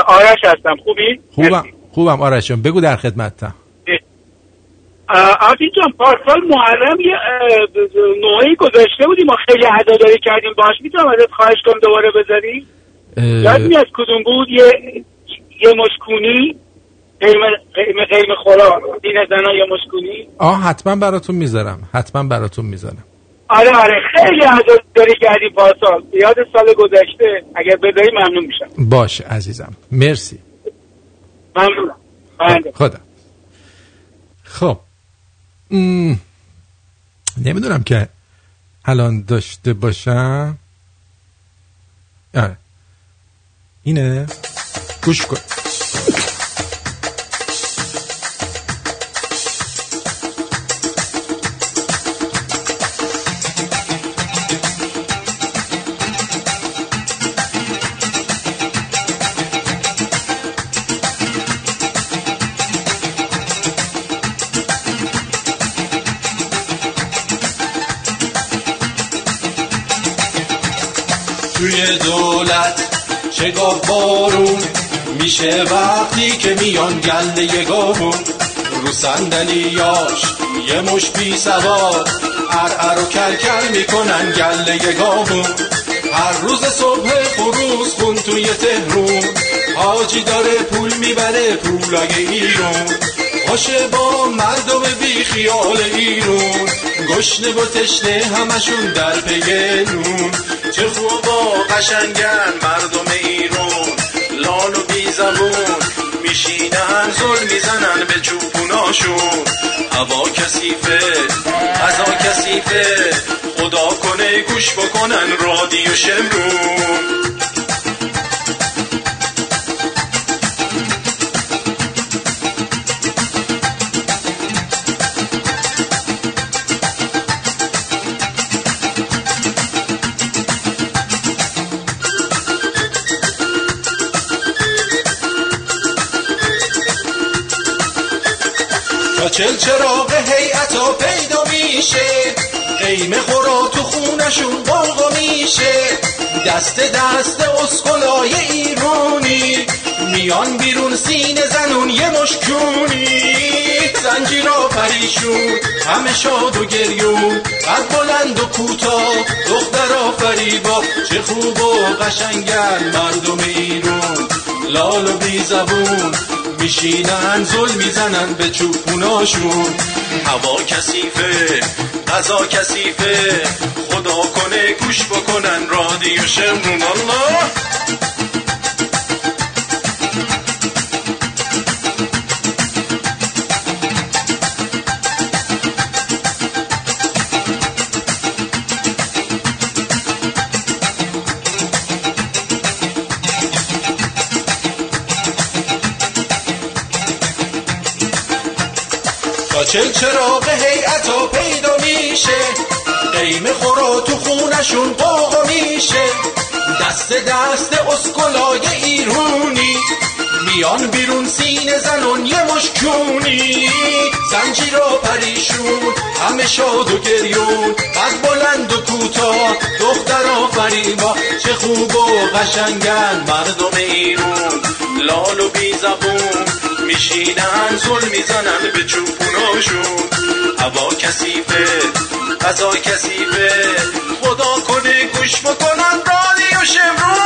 آرش هستم. خوبی؟ خوبم. خوبم. آرش جان بگو در خدمتم آرتین جان پارسال محرم یه نوعی گذاشته بودی ما خیلی عداداری کردیم. باش می‌تونم ازت خواهش کنم دوباره بذاری؟ یاد میاد کدوم بود؟ یه یه مشکونی؟ قیمه قیمه قیمه خورا. دین زنا یه مشکونی؟ آه حتما براتون می‌ذارم. حتما براتون می‌ذارم. آره آره. خیلی عداداری کردیم پارسال. یاد سال گذشته. اگر بذاری ممنون میشم. باشه عزیزم. مرسی. خدا. خب. م... نمی‌دونم که الان داشته باشم. آره. اینه. گوش کن. دولت چگاه بارون میشه وقتی که میان گله گاهون رو صندلیاش یه مش بی سوار ار و کلکل می‌کنن گله گاهون هر روز صبح خروز خون توی تهرون. حاجی داره پول می‌بره پولای ایرون. باشه با مردم بی خیال ایرون. گشنه و تشنه همشون در پی نون. چه خوب و قشنگن مردم ایرون لال و بی زبون میشینن زل می‌زنن به چوپوناشون هوا کسیفه غذا کسیفه خدا کنه گوش بکنن رادیو شمرون. چل چراغ هیئتا پیدا میشه. قیمه خورا تو خونشون قلقا میشه. دست دست اسکلای ایرونی. میان بیرون سینه زنون یه مشکونی زنجیرا پریشون همه شاد و گریون. قد بلند و کوتاه دخترا فریبا چه خوب و قشنگن مردم ایرون. لال و بی زبون میشینن زل می‌زنن به چوپوناشون هوا کثیفه غذا کثیفه خدا کنه گوش بکنن رادیو شمرون. الله! میشه. قیمه خورا تو خونشون قوقا میشه. دست دست اسکلای ایرونی. میان بیرون سینه زنون یه مشکونی زنجیرا پریشون همه شاد و گریون. قد بلند و کوتاه دخترا فریبا چه خوب و قشنگن مردم ایرون. لال و بی زبون میشینن زل می‌زنن به چوپوناشون هوا کثیفه غذا کثیفه. خدا کنه گوش بکنن رادیو شمرون.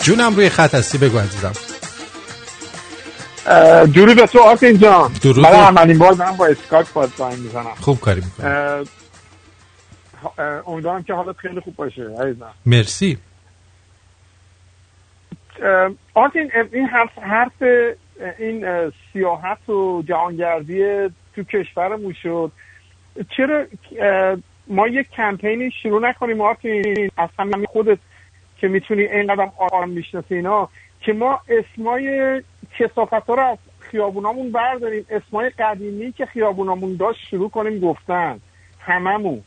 جونم روی خط هستی بگو عزیزم. درود به تو آرتین جان. درود. من اولین بار دارم با اسکایپ باید زنگ می‌زنم خوب کاری اه، امیدوارم که حالت خیلی خوب باشه عزیزم. مرسی. آرتین این حرف حرف این سیاحت و جهانگردی تو کشورمون شد. چرا ما یک کمپینی شروع نکنیم آرتین؟ اصلا خودت که می‌تونی اینقدر آرام می‌شناسی اینا که ما اسمای کسافت ها رو از خیابونامون برداریم. اسمای قدیمی که خیابونامون داشت شروع کنیم گفتن. هممون.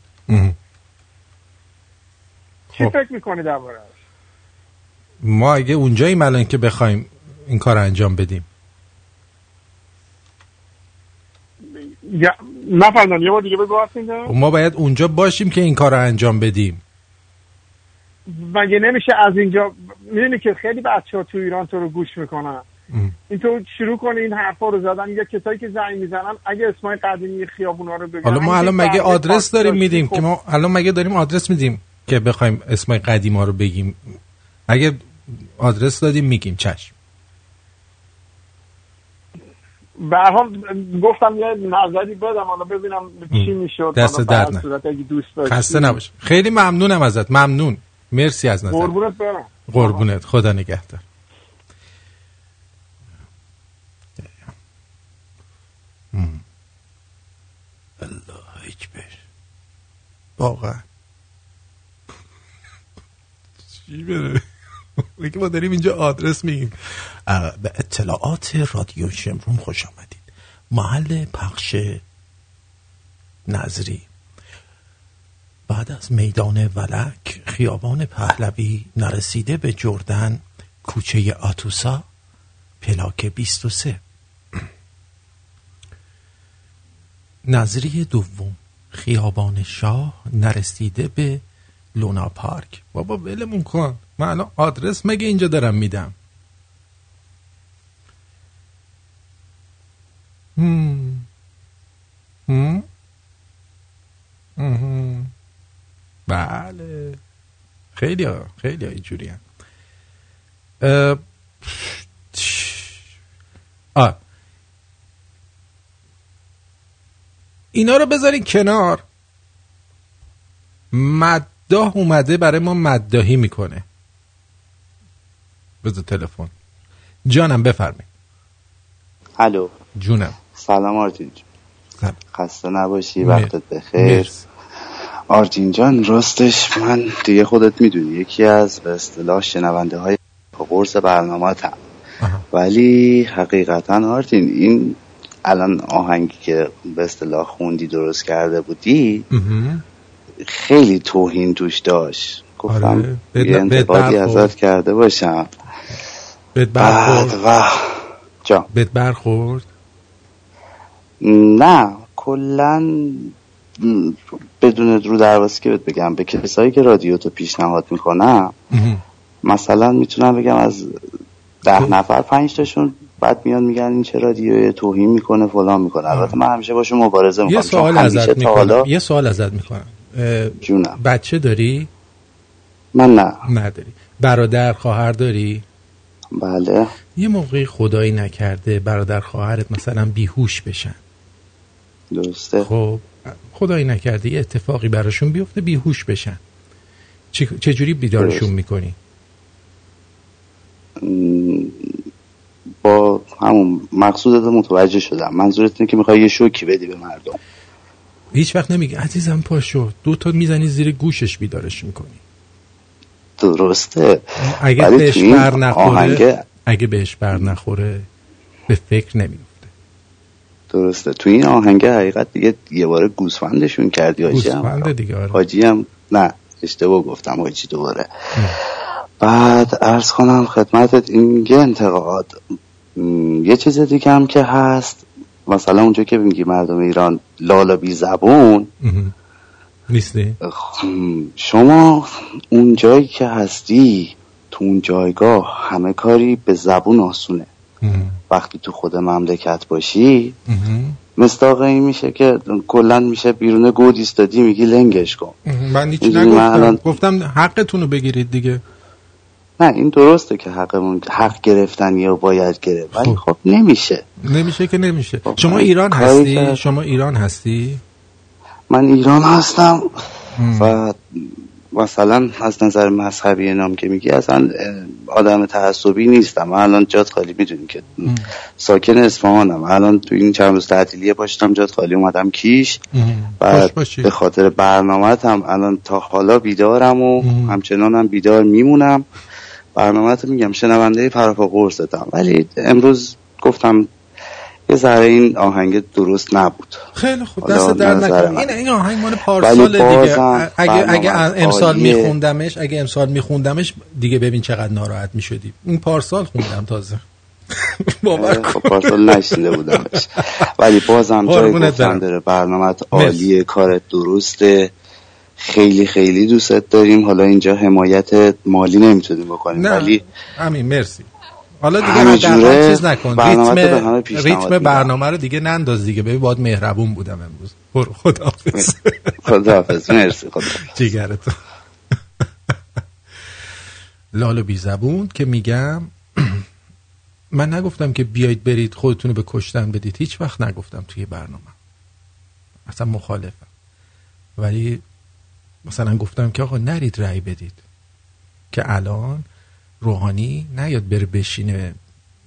چی خب. فکر می‌کنی درباره ما اگه اونجاییم الان که بخوایم این کار انجام بدیم. یا نفهمیدم. یه بار دیگه جان. ما باید اونجا باشیم که این کار رو انجام بدیم. مگه نمیشه از اینجا می‌دونی که خیلی بچه ها تو ایران تو رو گوش می‌کنن. این تو شروع کنی این حرفا رو زدن. یا کسایی که زنگ می‌زنن اگه اسمای قدیمی خیابونا رو بگن. حالا ما الان مگه آدرس داریم میدیم خب، که ما الان مگه داریم آدرس میدیم که بخوایم اسمای قدیما رو بگیم؟ اگه آدرس دادیم میگیم چشم. به حال گفتم یه نظری بدم حالا ببینم چی می‌شد. دست درد داشتی. خسته نباش خیلی ممنونم ازت. ممنون. مرسی از نظر قربونت برم. قربونت. خدا نگهدار. هم. الله اکبر. واقعا. چی بره؟ (laughs) میگه ما داریم اینجا آدرس میگیم. به اطلاعات رادیو شمرون خوش آمدید. محل پخش نظری. بعد از میدان ولک خیابان پهلوی نرسیده به جردن کوچه آتوسا پلاک 23 (clears throat) نظری دوم. خیابان شاه نرسیده به لونا پارک. بابا ولمون کن. من الان آدرس مگه اینجا دارم میدم هم. هم. مهم. بله خیلی ها خیلی ها اینجوری هم. اه، آه. اینا رو بذارین کنار مداح اومده برای ما مداهی می‌کنه بذار تلفن جانم بفرمایید الو جونم سلام آرتین جان. خسته نباشی وقتت بخیر. آرتین جان راستش من دیگه خودت می‌دونی یکی از به اصطلاح شنونده های قرص برنامه ولی حقیقتا آرتین این الان آهنگی که به اصطلاح خوندی درست کرده بودی. خیلی توهین توش داشت گفتم آره. یه انتقادی. ازت کرده باشم بهت برخورد؟ و. جا بهت برخورد؟ نه کلا بدون رو درواسی که بهت بگم به کسایی که رادیو تو پیشنهاد می‌کنم مثلا می‌تونم بگم از ده نفر پنج تاشون بعد میان میگن این چه رادیو توهین می‌کنه فلان می‌کنه. البته من همیشه باشون مبارزه می‌کنم یه سوال ازت می‌کنم. یه سوال ازت می‌کنم. جونم. بچه داری؟ من نه. نداری. برادر خواهر داری؟ بله. یه موقعی خدایی نکرده برادر خواهرت مثلا بیهوش بشن. درسته. خب خدایی نکرده یه اتفاقی براشون بیفته بیهوش بشن. چه چجوری بیدارشون. می‌کنی؟ با همون مقصودت متوجه شدم. منظورت اینه که می‌خوای یه شوکی بدی به مردم. هیچ وقت نمیگه عزیزم پاشو دو تا می‌زنی زیر گوشش بیدارش می‌کنی. درسته. اگه بهش بر نخوره آهنگه- اگه بهش بر نخوره به فکر نمی درسته. تو این آهنگه حقیقت دیگه یه بار گوسفندشون کردی حاجی هم. دیگه آره. حاجی هم نه اشتباه گفتم حاجی دوباره. بعد ارز کنم خدمتت این یه انتقاد م، یه چیز دیگه هم که هست. مثلا اونجا که میگی مردم ایران لالا بی زبون نیستی؟ شما اون جایی که هستی تو اون جایگاه همه کاری به زبون آسونه. وقتی تو خود مملکت باشی مستاق این میشه که کلا میشه بیرون گود ایستادی میگی لنگش کن. من هیچ من نگفتم. الان- گفتم حقتون رو بگیرید دیگه. نه این درسته که حقمون حق گرفتنی و باید گرفت ولی خب. نمیشه. نمیشه که نمیشه. شما ایران هستی؟ شما ایران هستی؟ من ایران هستم و مثلا از نظر مذهبی نام که میگی اصلا آدم تعصبی نیستم. من الان جات خالی می‌دونی که ساکن اصفهانم. الان تو این چند روز تعطیلیه باشتم جات خالی اومدم کیش. و. به خاطر برنامه هم الان تا حالا بیدارم و همچنان هم بیدار میمونم. برنامه میگم شنونده پراپا قرصتم. ولی امروز گفتم یه ذره این آهنگ درست نبود. خیلی خوب دست در من. این این آهنگ مال پارسال دیگه. اگه اگه امسال عالیه. میخوندمش اگه امسال میخوندمش دیگه ببین چقدر ناراحت می‌شدی. این پارسال خوندم تازه. (laughs) باور خب پارسال نشنیده بودمش ولی بازم جای گفتن. داره برنامه عالیه کارت درسته. خیلی خیلی دوستت داریم. حالا اینجا حمایت مالی نمی‌تونیم بکنیم. نه. ولی همین مرسی. حالا دیگه جوره چیز نکن. برنامه ریتم پیشنهاد ریتم. برنامه رو دیگه ننداز دیگه. ببین باید مهربون بودم امروز. برو خداحافظ. (laughs) خداحافظ. مرسی خدا جیگرتو لال بی زبون که میگم (clears throat) من نگفتم که بیایید برید خودتون رو به کشتن بدید. هیچ وقت نگفتم توی برنامه. اصلا مخالفم. ولی مثلا گفتم که آقا نرید رأی بدید. که الان روحانی نیاد بره بشینه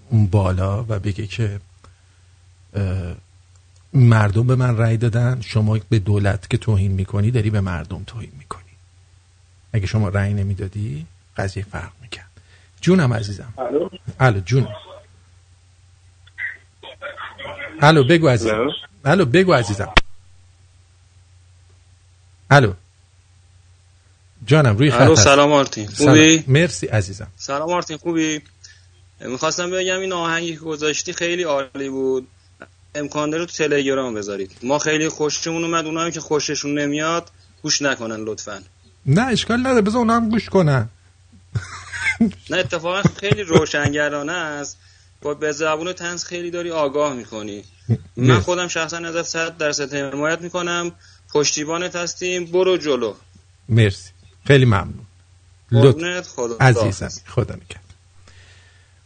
اون بالا و بگه که مردم به من رأی دادن شما به دولت که توهین می‌کنی داری به مردم توهین می‌کنی. اگه شما رأی نمی‌دادی قضیه فرق می‌کرد. جونم عزیزم. الو؟ الو جون. الو بگو عزیزم. الو بگو عزیزم. الو. جانم روی خط. سلام آرتین. خوبی؟ مرسی عزیزم. سلام آرتین خوبی؟ می‌خواستم بگم این آهنگی که گذاشتی خیلی عالی بود. امکان داره تو تلگرام بذارید. ما خیلی خوشمون اومد اونایی که خوششون نمیاد گوش نکنن لطفا. نه اشکال نداره بذار اونا هم گوش کنن. نه اتفاقا خیلی روشنگرانه است. با به زبون تنز خیلی داری آگاه می‌کنی. من. خودم شخصا ازت صد درصد حمایت می‌کنم. پشتیبانت هستیم برو جلو. مرسی. خیلی ممنون. قربونت، خدا عزیزم خدا نگهدار.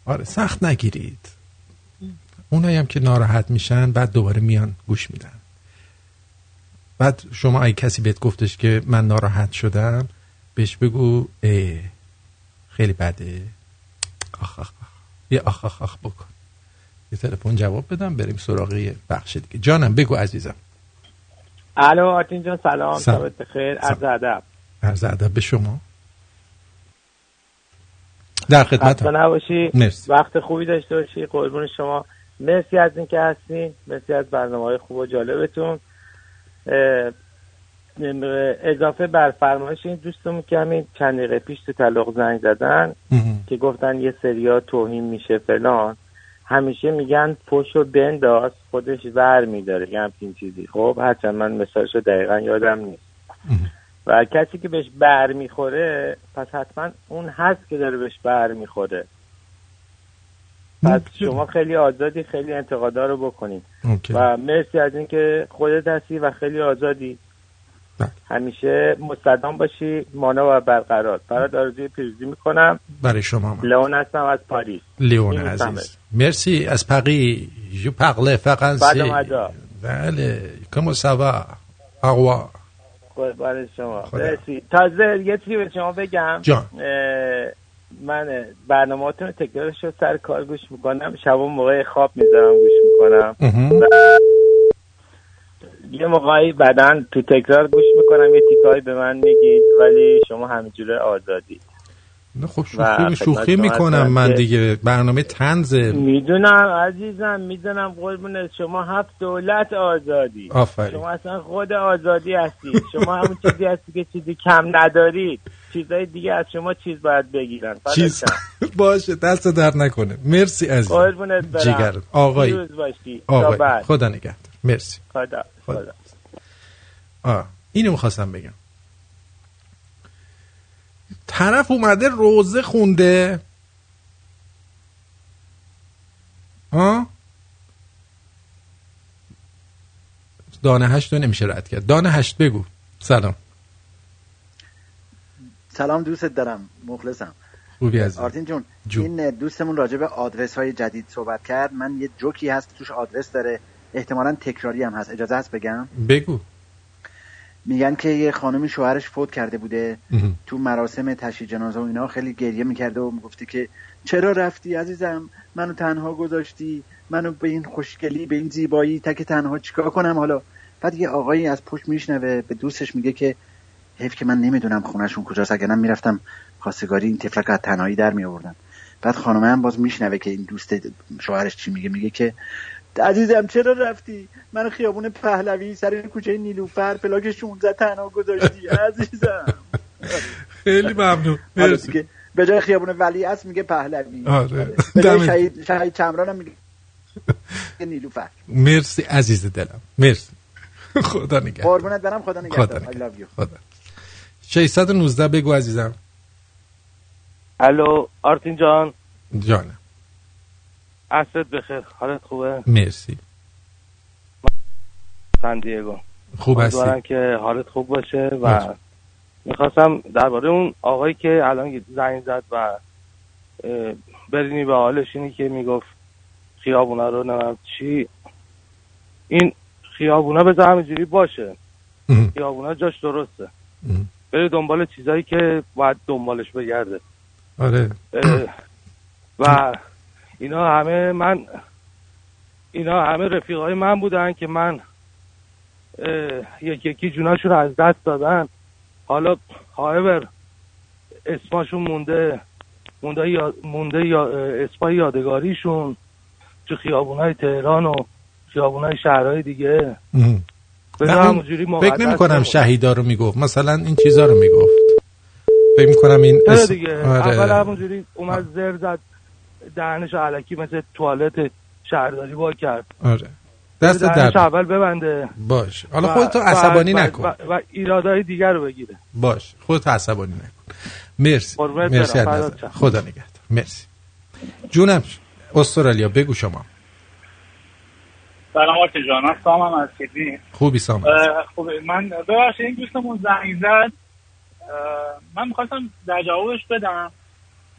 آره سخت نگیرید. اونایی هم که ناراحت میشن بعد دوباره میان گوش میدن. بعد شما اگه کسی بهت گفتش که من ناراحت شدم بهش بگو اه خیلی بده. آخ آخ آخ. یه آخ آخ آخ بکن. یه تلفن جواب بدم بریم سراغ یه بخش دیگه. جانم بگو عزیزم. الو آرتین جان سلام. سلام. شبت بخیر. عرض ادب. عرض ادب به شما. در خدمت نباشی. مرسی. وقت خوبی داشته باشی. قربون شما. مرسی از اینکه هستین مرسی از برنامه های خوب و جالبتون. اضافه بر فرمایش این دوستمون که همین چند دقیقه پیش تو طلاق زنگ زدن که گفتن یه سریا توهین میشه فلان. همیشه میگن پشت رو بنداز خودش ور میداره. یه همچین چیزی. خب هرچند من مثالش رو دقیقا یادم نیست. و کسی که بهش بر می‌خوره پس حتما اون هست که داره بهش بر می‌خوره. پس شما خیلی آزادی خیلی انتقادا رو بکنید اوکی. و مرسی از اینکه خودت هستی و خیلی آزادی. بله. همیشه مستدام باشی مانا و برقرار. برات آرزوی پیروزی می‌کنم. برای شما من. لئون هستم از پاریس. لیون عزیز. مرسی. از پقی جو پقله مدا بله. کمو سوا. اقوا برای شما. تازه یه چیزی به شما بگم. جان. من برنامهاتون تکرارش رو سر کار گوش می‌کنم. شبا موقع خواب می‌ذارم گوش می‌کنم. یه موقعی بعدا تو تکرار گوش می‌کنم. یه تیکایی به من میگید ولی شما همینجوره آزادی نه خب و شوخی شوخی می‌کنم من دیگه. برنامه تنزه می‌دونم عزیزم می‌دونم قربونت شما. هفت دولت آزادی. آفرین. شما اصلا خود آزادی هستی. شما همون چیزی هستی که چیزی کم ندارید چیزای دیگه از شما چیز باید بگیرن. چیز. (laughs) باشه دست در نکنه. مرسی عزیز قربونت برم. جگر آقای باشی. تا آقای. خدا نگهدار. مرسی. خدا خدا. خدا. آه. اینو می‌خواستم بگم. طرف اومده روزه خونده. آه دانه هشت رو نمیشه رد کرد. دانه هشت بگو. سلام. سلام دوستت دارم. مخلصم. خوبی عزیز آرتین جون جو. این دوستمون راجع به آدرس های جدید صحبت کرد. من یه جوکی هست توش آدرس داره. احتمالا تکراری هم هست. اجازه هست بگم؟ بگو. میگن که یه خانمی شوهرش فوت کرده بوده. تو مراسم تشییع جنازه و اینا خیلی گریه می‌کرده و می‌گفته که چرا رفتی عزیزم؟ منو تنها گذاشتی منو به این خوشگلی به این زیبایی تک تنها چیکار کنم؟ حالا بعد یه آقایی از پشت میشنوه به دوستش میگه که حیف که من نمی‌دونم خونهشون کجاست اگر می‌رفتم خواستگاری این طفلک از تنهایی در میآوردم بعد خانمه هم باز میشنوه که این دوست شوهرش چی میگه میگه که عزیزم چرا رفتی؟ من خیابون پهلوی سر کوچه نیلوفر پلاک 16 تنها گذاشتی. (laughs) عزیزم. خیلی ممنون. حالا (laughs) مرسی. به جای خیابون ولی است میگه پهلوی. آره. به جای دمت. شهید شهید چمران هم میگه (laughs) نیلوفر. مرسی عزیز دلم. مرسی. خدا نگهدار. قربونت برم خدا خدا نگهدار I نگهدار. love you. خدا. 619 بگو عزیزم. الو آرتین جان. جانم. عصرت بخیر. حالت خوبه؟ مرسی. سان دیگو. خوب هستی؟ که حالت خوب باشه و مرسی. می‌خواستم درباره اون آقایی که الان زنگ زد و برینی به حالش اینی که می‌گفت خیابونا رو نمیم. چی؟ این خیابونا بذار همینجوری باشه. خیابونا جاش درسته. بره دنبال چیزایی که باید دنبالش بگرده. آره. و اینا همه من اینا همه رفیقای من بودن که من یکی یکی جوناشون از دست دادن. حالا هاور اسماشون مونده مونده, یا مونده یا اسمای یادگاریشون تو خیابونای تهران و خیابونای شهرهای دیگه. فکر نمی کنم. شهیدا رو می‌گفت. مثلا این چیزا رو می‌گفت. فکر می‌کنم این اسم- دیگه. آره. اول همونجوری اومد زر زد. دهنش علکی مثل توالت شهرداری با کرد. آره. دست در اول ببنده. باش. حالا خودتو عصبانی و- نکن. و, و ایرادای دیگر رو بگیره. باش. خودتو عصبانی نکن. مرسی. مرسی از. خدا نگهدار. مرسی. جونم استرالیا بگو شما. سلام آرتی جان. من سامم از سیدنی. خوبی سام اه، خب من ببخشید این دوستمون زنگ زد. من می‌خواستم در جوابش بدم.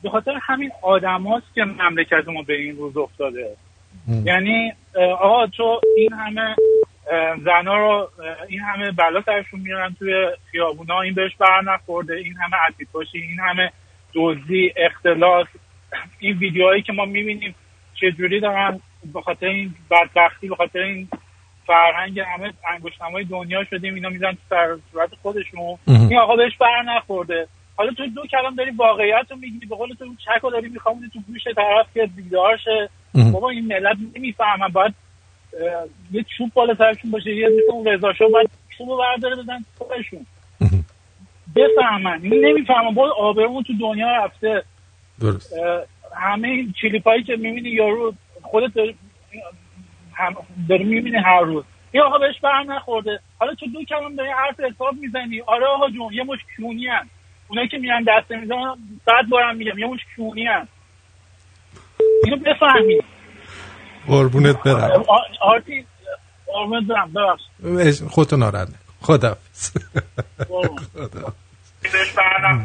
به خاطر همین آدم هاست که مملکت ما به این روز افتاده. یعنی آقا تو این همه زنا رو این همه بلا سرشون میارن توی خیابونا این بهش بر نخورده این همه اسید باشی این همه دزدی اختلاس. این ویدیوهایی که ما می‌بینیم چجوری دارن به خاطر این بدبختی به خاطر این فرهنگ همه انگشتنمای دنیا شدیم اینا میزن تو سر صورت خودشون. این آقا بهش بر نخورده. حالا تو دو کلام داری واقعیت رو میگی به قول تو اون چک رو داری میخوامونی تو گوش طرف که بیدار شه. بابا این ملت نمی‌فهمن باید یه چوب بالا سرشون باشه یه اون رضا شو باید رو برداره بزن خودشون. بفهمن این نمی‌فهمن. باید آبرمون تو دنیا رفته. درست. همه این کلیپایی که می‌بینی یارو خودت داری, می‌بینی هر روز. این آقا بهش بر نخورده. حالا تو دو کلم داری حرف حساب می‌زنی. آره آقا جون یه مش کونی هن. اونایی که میان دست می‌زنن بعد بارم میگم یه مش کونی هن. اینو بفهمی قربونت برم. آرتی قربونت برم ببخش خودتو خدا.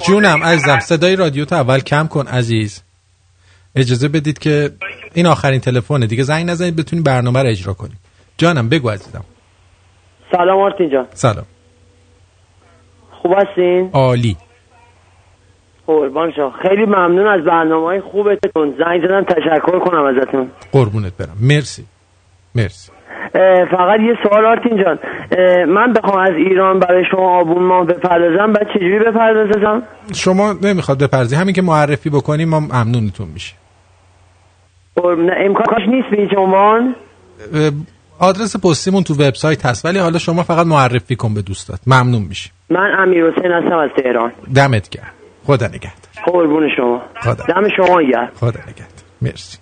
جونم عزیزم صدای رادیو تو اول کم کن عزیز. اجازه بدید که این آخرین تلفنه. دیگه زنگ نزنید بتونیم برنامه رو اجرا کنیم. جانم بگو عزیزم. سلام آرتین جان. سلام. خوب هستین؟ عالی. قربان شما. خیلی ممنون از برنامه های خوبتون. زنگ زدم تشکر کنم ازتون. قربونت برم. مرسی. مرسی. فقط یه سوال آرتین جان. من بخوام از ایران برای شما آبون ما بپردازم بعد چجوری بپردازم؟ شما نمی‌خواد بپرزی همین که معرفی بکنیم ما ممنونتون میشه. امکانش نیست به هیچ عنوان. آدرس پستیمون تو وبسایت هست ولی حالا شما فقط معرفی کن به دوستات. ممنون میشه. من امیر حسین هستم از تهران. دمت گرم. خدا نگهدار. قربون شما. خدا دم شما گرم. خدا نگهدار. مرسی.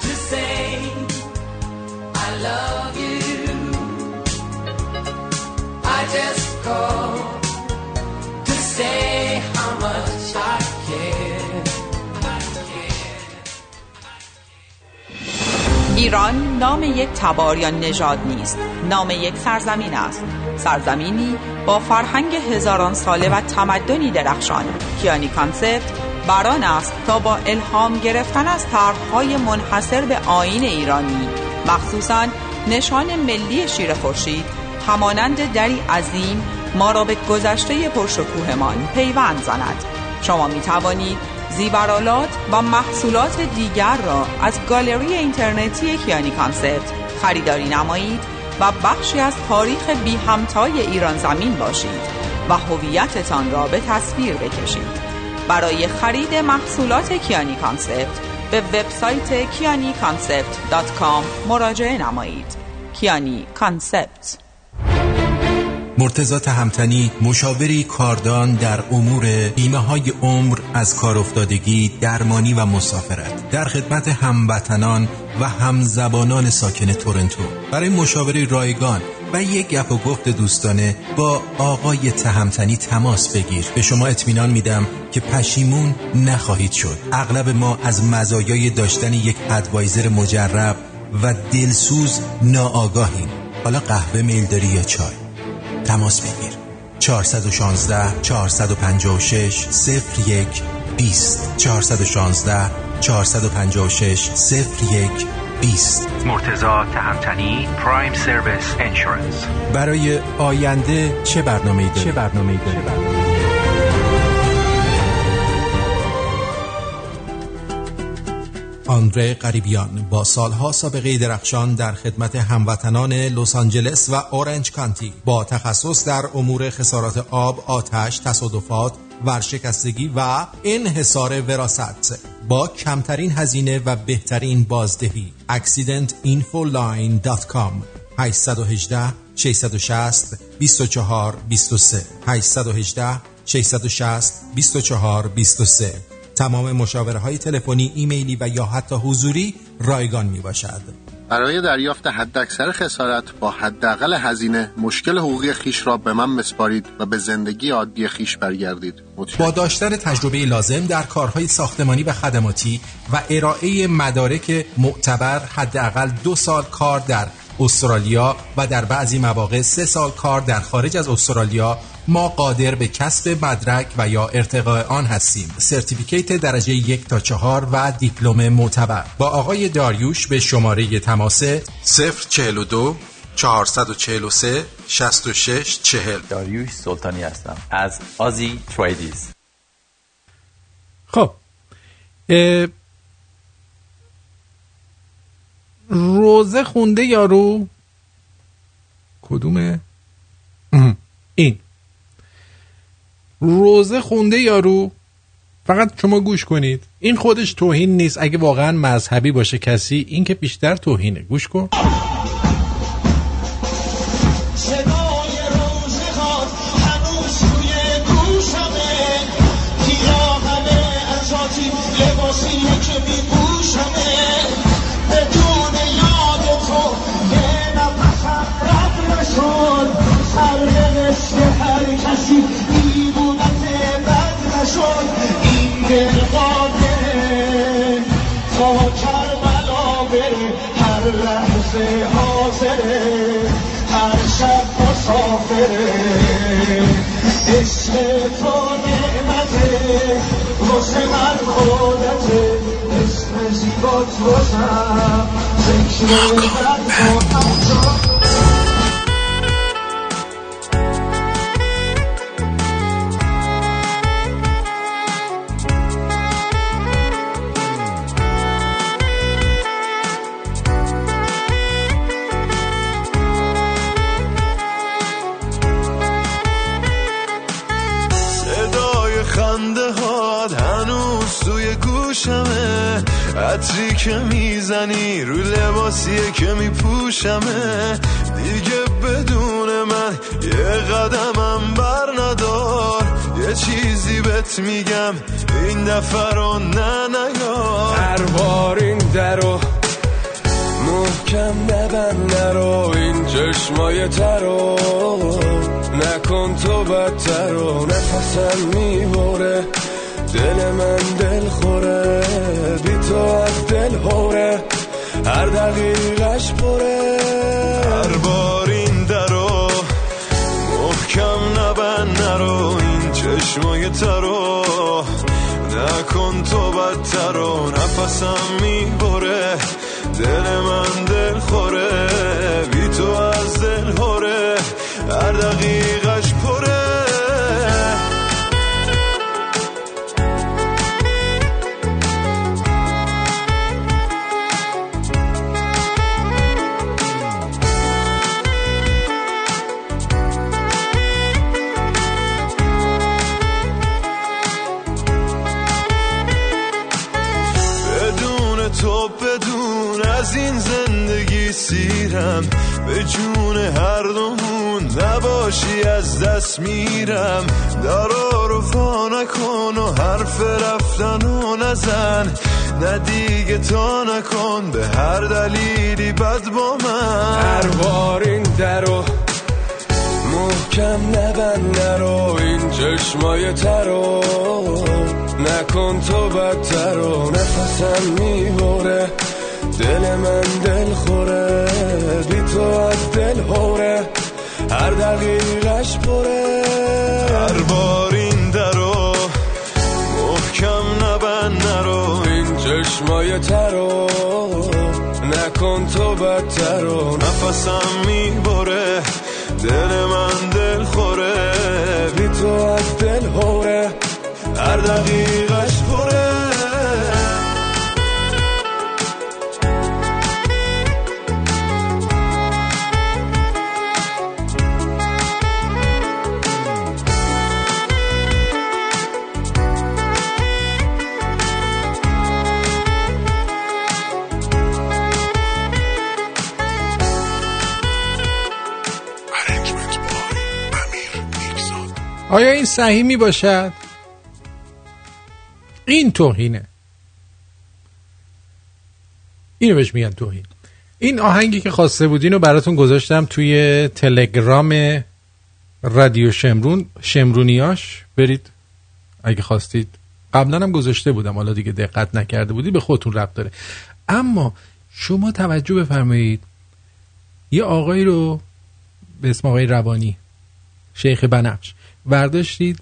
to say I love you. I just call to say how much I care. ایران نام یک تبار یا نژاد نیست. نام یک سرزمین است. سرزمینی با فرهنگ هزاران ساله و تمدنی درخشان. کیانی Concept بران است تا با الهام گرفتن از طرحهای منحصر به آیین ایرانی. مخصوصا نشان ملی شیر خورشید همانند پلی عظیم ما را به گذشته پرشکوهمان پیوند زند. شما می توانید زیورآلات و محصولات دیگر را از گالری اینترنتی کیانی Concept خریداری نمایید و بخشی از تاریخ بی همتای ایران زمین باشید و هویتتان را به تصویر بکشید. برای خرید محصولات کیانی Concept به وبسایت کیانی مراجعه نمایید. کیانی کانسپت. مرتزا همتنی مشاوری کاردان در امور بیمه های عمر از کار افتادگی درمانی و مسافرت. در خدمت هموطنان و همزبانان ساکن تورنتو. برای مشاوره رایگان و یک گپ و گفت دوستانه با آقای تهمتنی تماس بگیر. به شما اطمینان میدم که پشیمون نخواهید شد. اغلب ما از مزایای داشتن یک ادوایزر مجرب و دلسوز ناآگاهیم. حالا قهوه میل داری یا چای؟ تماس بگیر. 416 456 01 20 416 456 01 20 مرتزا تهمتنی پرایم سرویس انشورنس برای آینده چه برنامه داری؟ چه برنامه داری؟ آندره قریبیان با سالها سابقه درخشان در خدمت هموطنان لس آنجلس و اورنج کانتی با تخصص در امور خسارات آب، آتش، تصادفات، ورشکستگی و انحصار وراست با کمترین هزینه و بهترین بازدهی. accidentinfoline.com 818 660 24 23 818 660 24 23 تمام مشاوره های تلفنی، ایمیلی و یا حتی حضوری رایگان می باشد. برای دریافت حداکثر خسارت با حداقل هزینه مشکل حقوقی خیش را به من بسپارید و به زندگی عادی خیش برگردید. با داشتن تجربه لازم در کارهای ساختمانی و خدماتی و ارائه مدارک معتبر حداقل دو سال کار در استرالیا و در بعضی مواقع سه سال کار در خارج از استرالیا ما قادر به کسب مدرک و یا ارتقاء آن هستیم. سرتیفیکیت درجه یک تا چهار و دیپلم معتبر. با آقای داریوش به شماره تماس 042 443 66 40 داریوش سلطانی هستم. از آزی تریدیز. خب اه، روزه خونده یارو؟ کدومه؟ این. روزه خونده یارو؟ فقط شما گوش کنید. این خودش توهین نیست. اگه واقعا مذهبی باشه کسی این که بیشتر توهینه. گوش کن. عشق تو نعمته واسه من خودته اسم زیبات واسم ذکر درد و انجام عطری که می‌زنی رو لباسیه که میپوشمه. دیگه بدون من یه قدمم بر ندار. یه چیزی بهت میگم این دفعه رو نه نیار. هر بار این درو محکم نبند نرو این چشمای ترو نکن تو بدتر و نفسم می‌بره. دل من دل خوره بی تو از دل هوره هر دقیقش پره. هر بار این درو محکم نبند نرو این چشمای ترو نکن تو بدتر و نفسم می‌بره. دل من دل خوره بی تو از دل هوره هر دقیقش جون هر دومون نباشی از دست میرم. دارا رو فا نکن و حرف رفتن و نزن. نه دیگه تا نکن به هر دلیلی بد با من. هر بار این درو محکم نبند نرو این چشمای ترو نکن تو بدتر و نفسم می‌بره. دل من دل خوره بی تو از دل هوره هر دقیقش پره هر بار این درو محکم نبند نرو این چشمای ترو نکن تو بدتر و نفسم می‌بره دل من دل خوره بی تو از دل هوره هر دقیقش آیا این صحیح می باشد؟ این توهینه. اینو بهش میگن توهین. این آهنگی که خواسته بودین رو براتون گذاشتم توی تلگرام رادیو شمرون شمرونیاش. برید. اگه خواستید. قبلا هم گذاشته بودم. حالا دیگه دقت نکرده بودی به خودتون ربط داره. اما شما توجه بفرمایید. یه آقایی رو به اسم آقای روانی شیخ بنفش برداشتید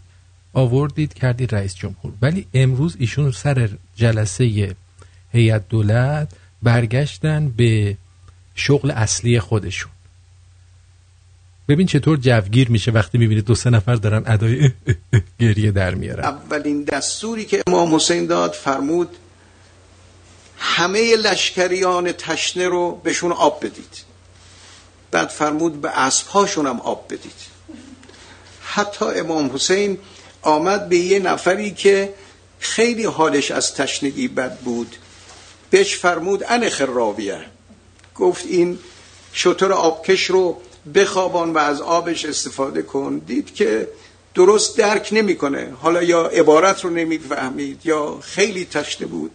آوردید کردید رئیس جمهور. ولی امروز ایشون سر جلسه هیئت دولت برگشتن به شغل اصلی خودشون. ببین چطور جوگیر میشه وقتی می‌بینید دو سه نفر دارن ادای (laughs) گریه در میارن. اولین دستوری که امام حسین داد فرمود همه لشکریان تشنه رو بهشون آب بدید. بعد فرمود به اسبهاشون هم آب بدید. حتی امام حسین آمد به یه نفری که خیلی حالش از تشنگی بد بود. بهش فرمود ان خراویه. گفت این شطور آبکش رو بخوابان و از آبش استفاده کن. دید که درست درک نمی‌کنه. حالا یا عبارت رو نمی‌فهمید یا خیلی تشنه بود.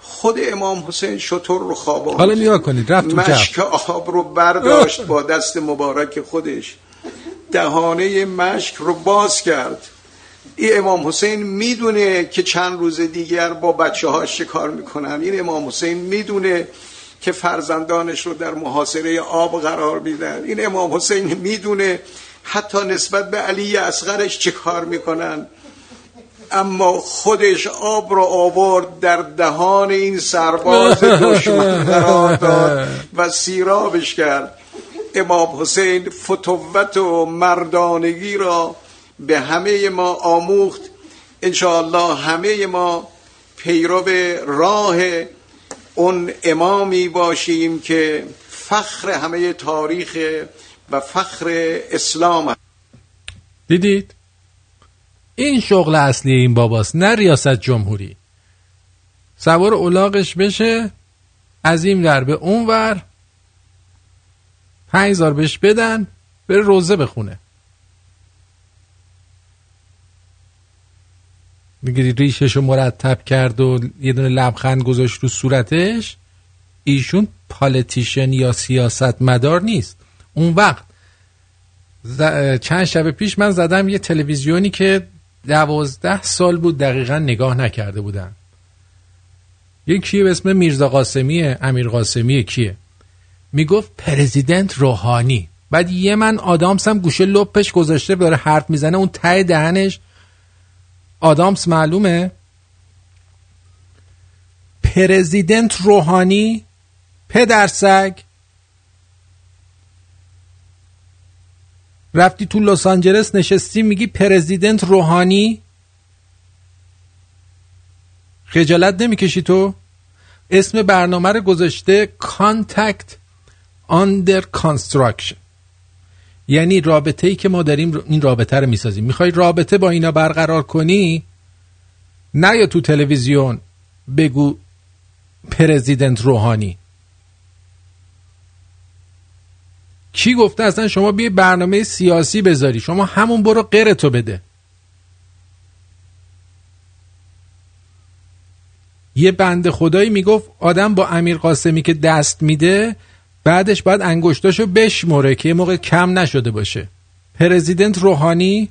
خود امام حسین شطور رو خواباند حالا نیا کنید رفت مشک آب رو برداشت با دست مبارک خودش. دهانه مشک رو باز کرد. این امام حسین می‌دونه که چند روز دیگر با بچه هاش چه کار می‌کنن. این امام حسین می‌دونه که فرزندانش رو در محاصره آب قرار میدن. این امام حسین می‌دونه حتی نسبت به علی اصغرش چه کار می‌کنن. اما خودش آب رو آورد در دهان این سرباز دشمن قرار داد و سیرابش کرد. امام حسین فتوت و مردانگی را به همه ما آموخت. انشاءالله همه ما پیرو راه اون امامی باشیم که فخر همه تاریخ و فخر اسلام هست. دیدید؟ این شغل اصلی این باباست نه ریاست جمهوری. سوار اولاغش بشه عظیم در به اون اونور 5000 بهش بدن بره روزه بخونه. میگه ریشش رو مرتب کرد و یه دونه لبخند گذاشت رو صورتش. ایشون پالیتیشن یا سیاست مدار نیست. اون وقت چند شب پیش من زدم یه تلویزیونی که دوازده سال بود دقیقا نگاه نکرده بودن. یکی به اسم میرزا قاسمیه امیر قاسمیه کیه؟ می‌گفت پرزیدنت روحانی. بعد یه من آدامس هم گوشه لپش گذاشته داره حرف می‌زنه اون ته دهنش. آدامس معلومه؟ پرزیدنت روحانی؟ پدرسگ رفتی تو لس آنجلس نشستی میگی پرزیدنت روحانی؟ خجالت نمی‌کشی تو؟ اسم برنامه رو گذاشته کانتکت under construction. یعنی رابطه ای که ما داریم این رابطه رو می‌سازیم. می‌خوای رابطه با اینا برقرار کنی نه یا تو تلویزیون بگو پرزیدنت روحانی. کی گفته اصلا شما بیا برنامه سیاسی بذاری؟ شما همون برو قرتو بده. یه بند خدایی می‌گفت آدم با امیر قاسمی که دست میده بعدش باید انگشتاشو بشمره که یه موقع کم نشده باشه. پرزیدنت روحانی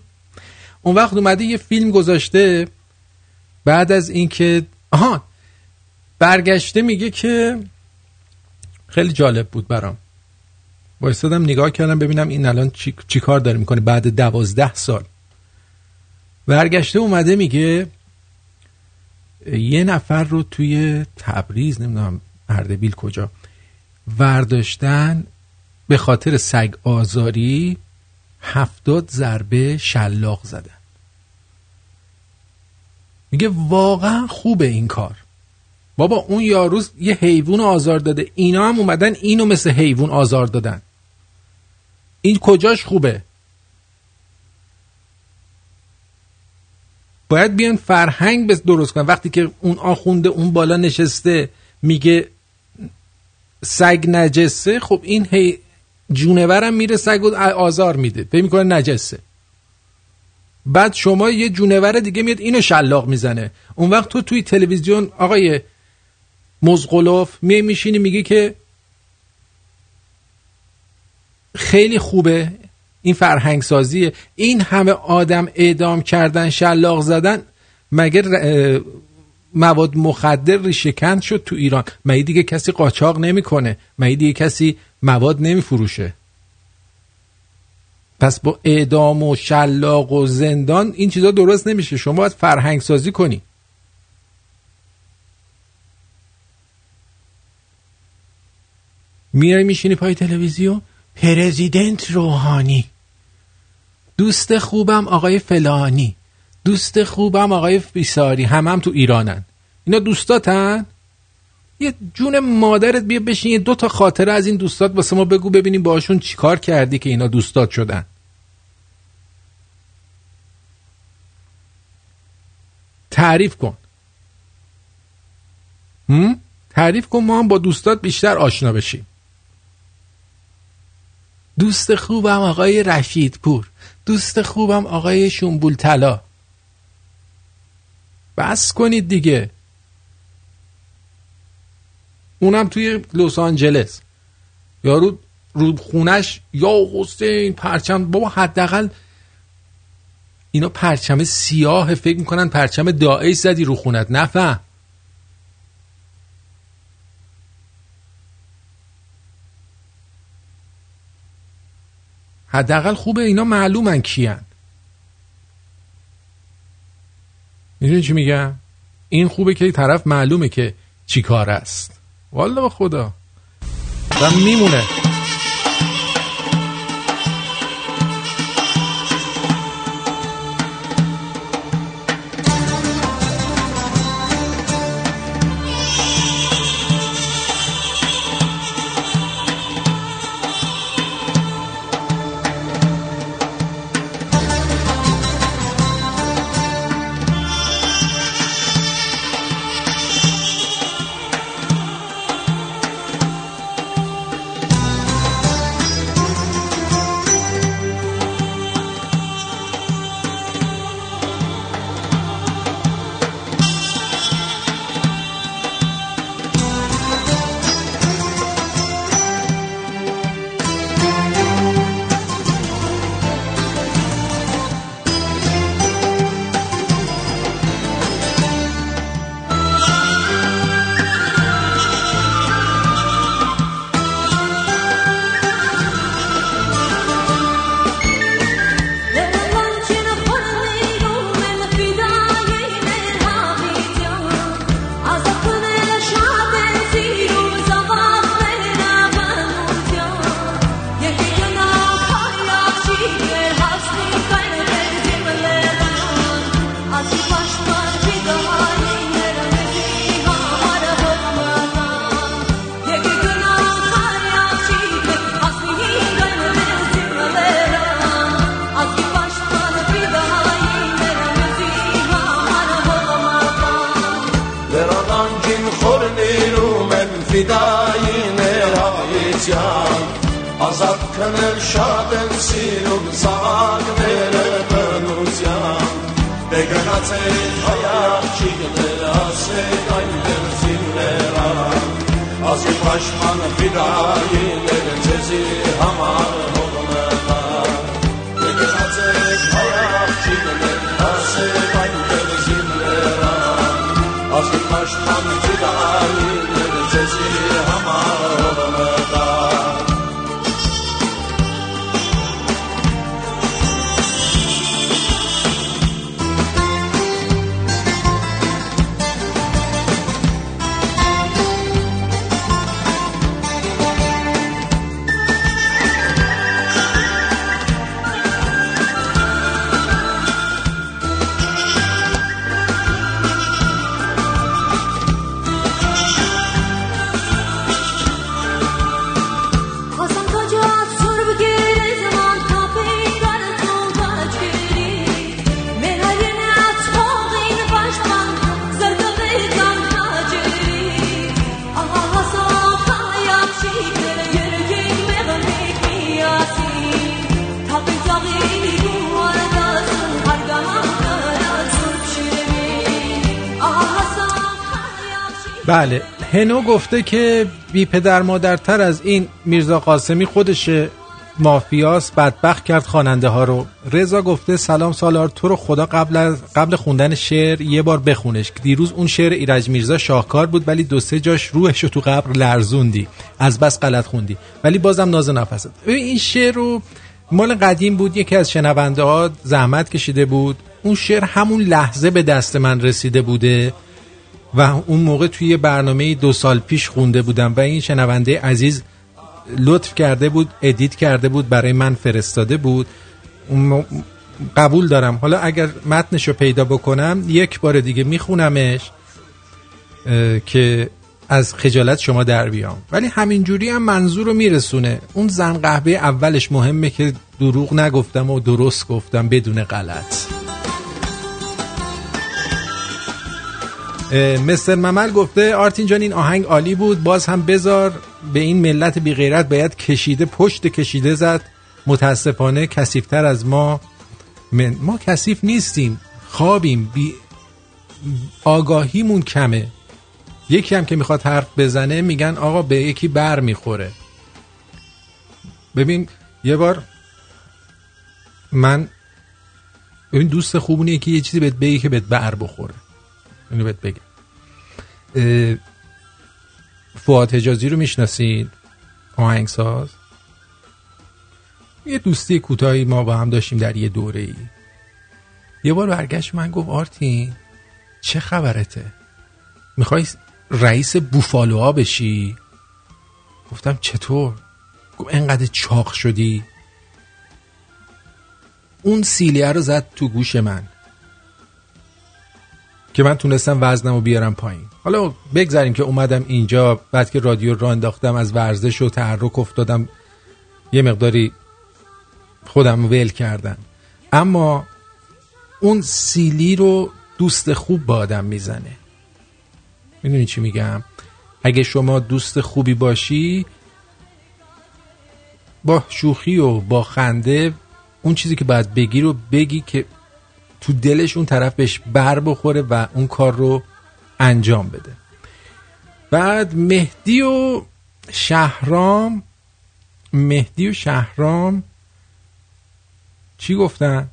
اون وقت اومده یه فیلم گذاشته بعد از اینکه آها برگشته میگه که خیلی جالب بود برام. وایستادم نگاه کردم ببینم این الان چی, چی کار داره می‌کنه بعد دوازده سال. برگشته اومده میگه یه نفر رو توی تبریز نمی‌دونم اردبیل کجا ورداشتن به خاطر سگ آزاری هفتاد ضربه شلاق زدن. میگه واقعا خوبه این کار. بابا اون یاروز یه حیوان آزار داده. اینا هم اومدن اینو مثل حیوان آزار دادن. این کجاش خوبه؟ باید بیان فرهنگ بس درست کنن. وقتی که اون آخونده اون بالا نشسته میگه سگ نجسه خب این هی جونورم میره سگ آزار میده. فکر می‌کنه نجسه. بعد شما یه جونور دیگه میاد اینو شلاق می‌زنه. اون وقت تو توی تلویزیون آقای مزغلوف می میشینی میگی که خیلی خوبه این فرهنگ سازیه این همه آدم اعدام کردن شلاق زدن اه، مواد مخدر ریشهکن شد تو ایران. مگه دیگه کسی قاچاق نمی‌کنه؟ مگه دیگه کسی مواد نمیفروشه؟ پس با اعدام و شلاق و زندان این چیزا درست نمیشه. شما باید فرهنگ سازی کنی. میای میشینی پای تلویزیون؟ پرزیدنت روحانی. دوست خوبم آقای فلانی. دوست خوبم آقای بیساری هم هم تو ایرانن. اینا دوستاتن؟ یه جون مادرت بیا بشین یه دو تا خاطره از این دوستات واسه ما بگو ببینیم باشون چیکار کردی که اینا دوستات شدن. تعریف کن. هم؟ تعریف کن ما هم با دوستات بیشتر آشنا بشیم. دوست خوبم آقای رشید پور. دوست خوبم آقای شنبول طلا بس کنید دیگه. اونم توی لس آنجلس. یارو رو خونش یا حسین پرچم بابا حداقل اینا پرچم سیاه فکر می‌کنن پرچم داعش زدی رو خونت. نفهم. حداقل خوبه اینا معلومن کیان. می‌دونی چی میگم؟ این خوبه که طرف معلومه که چی کار است. والا خدا. و میمونه. anlatıdan هنو گفته که بی پدر مادرتر از این میرزا قاسمی خودش مافیاس بدبخت کرد خواننده ها رو. رضا گفته سلام سالار تو رو خدا قبل از قبل خوندن شعر یه بار بخونش. دیروز اون شعر ایرج میرزا شاهکار بود ولی دو سه جاش روحش رو تو قبر لرزوندی. از بس غلط خوندی. ولی بازم ناز نفست. این شعر رو مال قدیم بود یکی از شنونده ها زحمت کشیده بود. اون شعر همون لحظه به دست من رسیده بوده. و اون موقع توی یه برنامه دو سال پیش خونده بودم و این شنونده عزیز لطف کرده بود ادیت کرده بود برای من فرستاده بود. قبول دارم. حالا اگر متنش رو پیدا بکنم یک بار دیگه میخونمش که از خجالت شما در بیام. ولی همینجوری هم منظور رو میرسونه. اون زن قهوه اولش مهمه که دروغ نگفتم و درست گفتم بدون غلط. مستر ممل گفته آرتین جان این آهنگ عالی بود. باز هم بذار به این ملت بی غیرت باید کشیده پشت کشیده زد. متاسفانه کسیفتر از ما من ما کثیف نیستیم خوابیم. بی آگاهیمون کمه. یکی هم که می‌خواد حرف بزنه میگن آقا به یکی بر می‌خوره. ببین یه بار من ببین دوست خوبونیه که یه چیزی بهت بگی که بهت بر بخوره. اینو بهت بگم. فواد حجازی رو می‌شناسید؟ آهنگساز؟ یه دوستی کوتاهی ما با هم داشتیم در یه دوره ای یه بار برگشت من گفت آرتین چه خبرته؟ می‌خوای رئیس بوفالوها بشی؟ گفتم چطور؟ گفت انقدر چاق شدی؟ اون سیلیه رو زد تو گوش من. که من تونستم وزنم رو بیارم پایین. حالا بگذاریم که اومدم اینجا بعد که رادیو را انداختم از ورزش و تحرک افتادم. یه مقداری خودم ول کردم. اما اون سیلی رو دوست خوب با آدم می‌زنه. می‌دونی چی میگم؟ اگه شما دوست خوبی باشی با شوخی و با خنده اون چیزی که باید بگی رو بگی که تو دلش اون طرف بهش بر بخوره و اون کار رو انجام بده بعد مهدی و شهرام مهدی و شهرام چی گفتن؟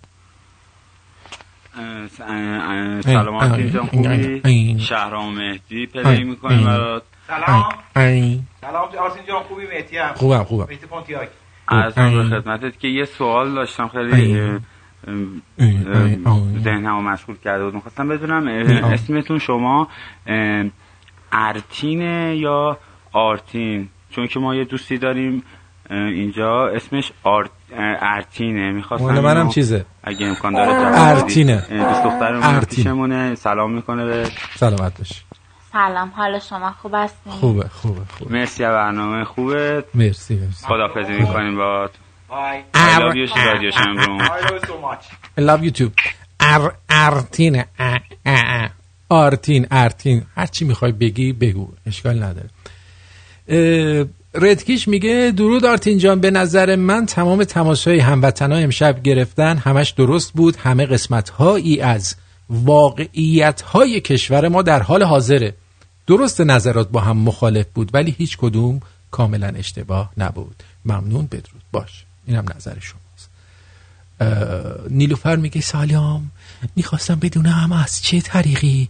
سلام اه، آرتین جان خوبی. شهرام مهدی پلی می‌کنیم. برات سلام. سلام آرسین جان خوبی مهدی هم خوبم، خوبم. مهدی پونتیاک اه. خدمتت که یه سوال داشتم خیلی ذهنم رو مشغول کرده بود. می‌خواستم بدونم. اسمتون شما ارتینه یا آرتین؟ چون که ما یه دوستی داریم اینجا. اسمش آرت ارتینه. می‌خواستم مال منم چیزه. اگه امکان داره ارتینه. دوست دخترمون ارتین. پیشمونه. سلام می‌کنه به سلامت باش سلام. حال شما خوب هستین؟ خوبه خوبه خوبه. مرسی از برنامه. خوبه؟ مرسی مرسی. خدافزی می‌کنیم I love you رادیو شمرون I love you so much. I love you too. ار ارتین اه. آرتین ارتین هر چی می‌خوای بگی بگو. اشکال نداره. ردکیش میگه درود آرتین جان به نظر من تمام تماسهای هموطنا امشب گرفتن همش درست بود. همه قسمت هایی از واقعیت های کشور ما در حال حاضره. درست نظرات با هم مخالف بود ولی هیچ کدوم کاملا اشتباه نبود. ممنون بدرود. باش. اینم نظر شماست. نیلوفر میگه سلام. می‌خواستم بدونم از چه طریقی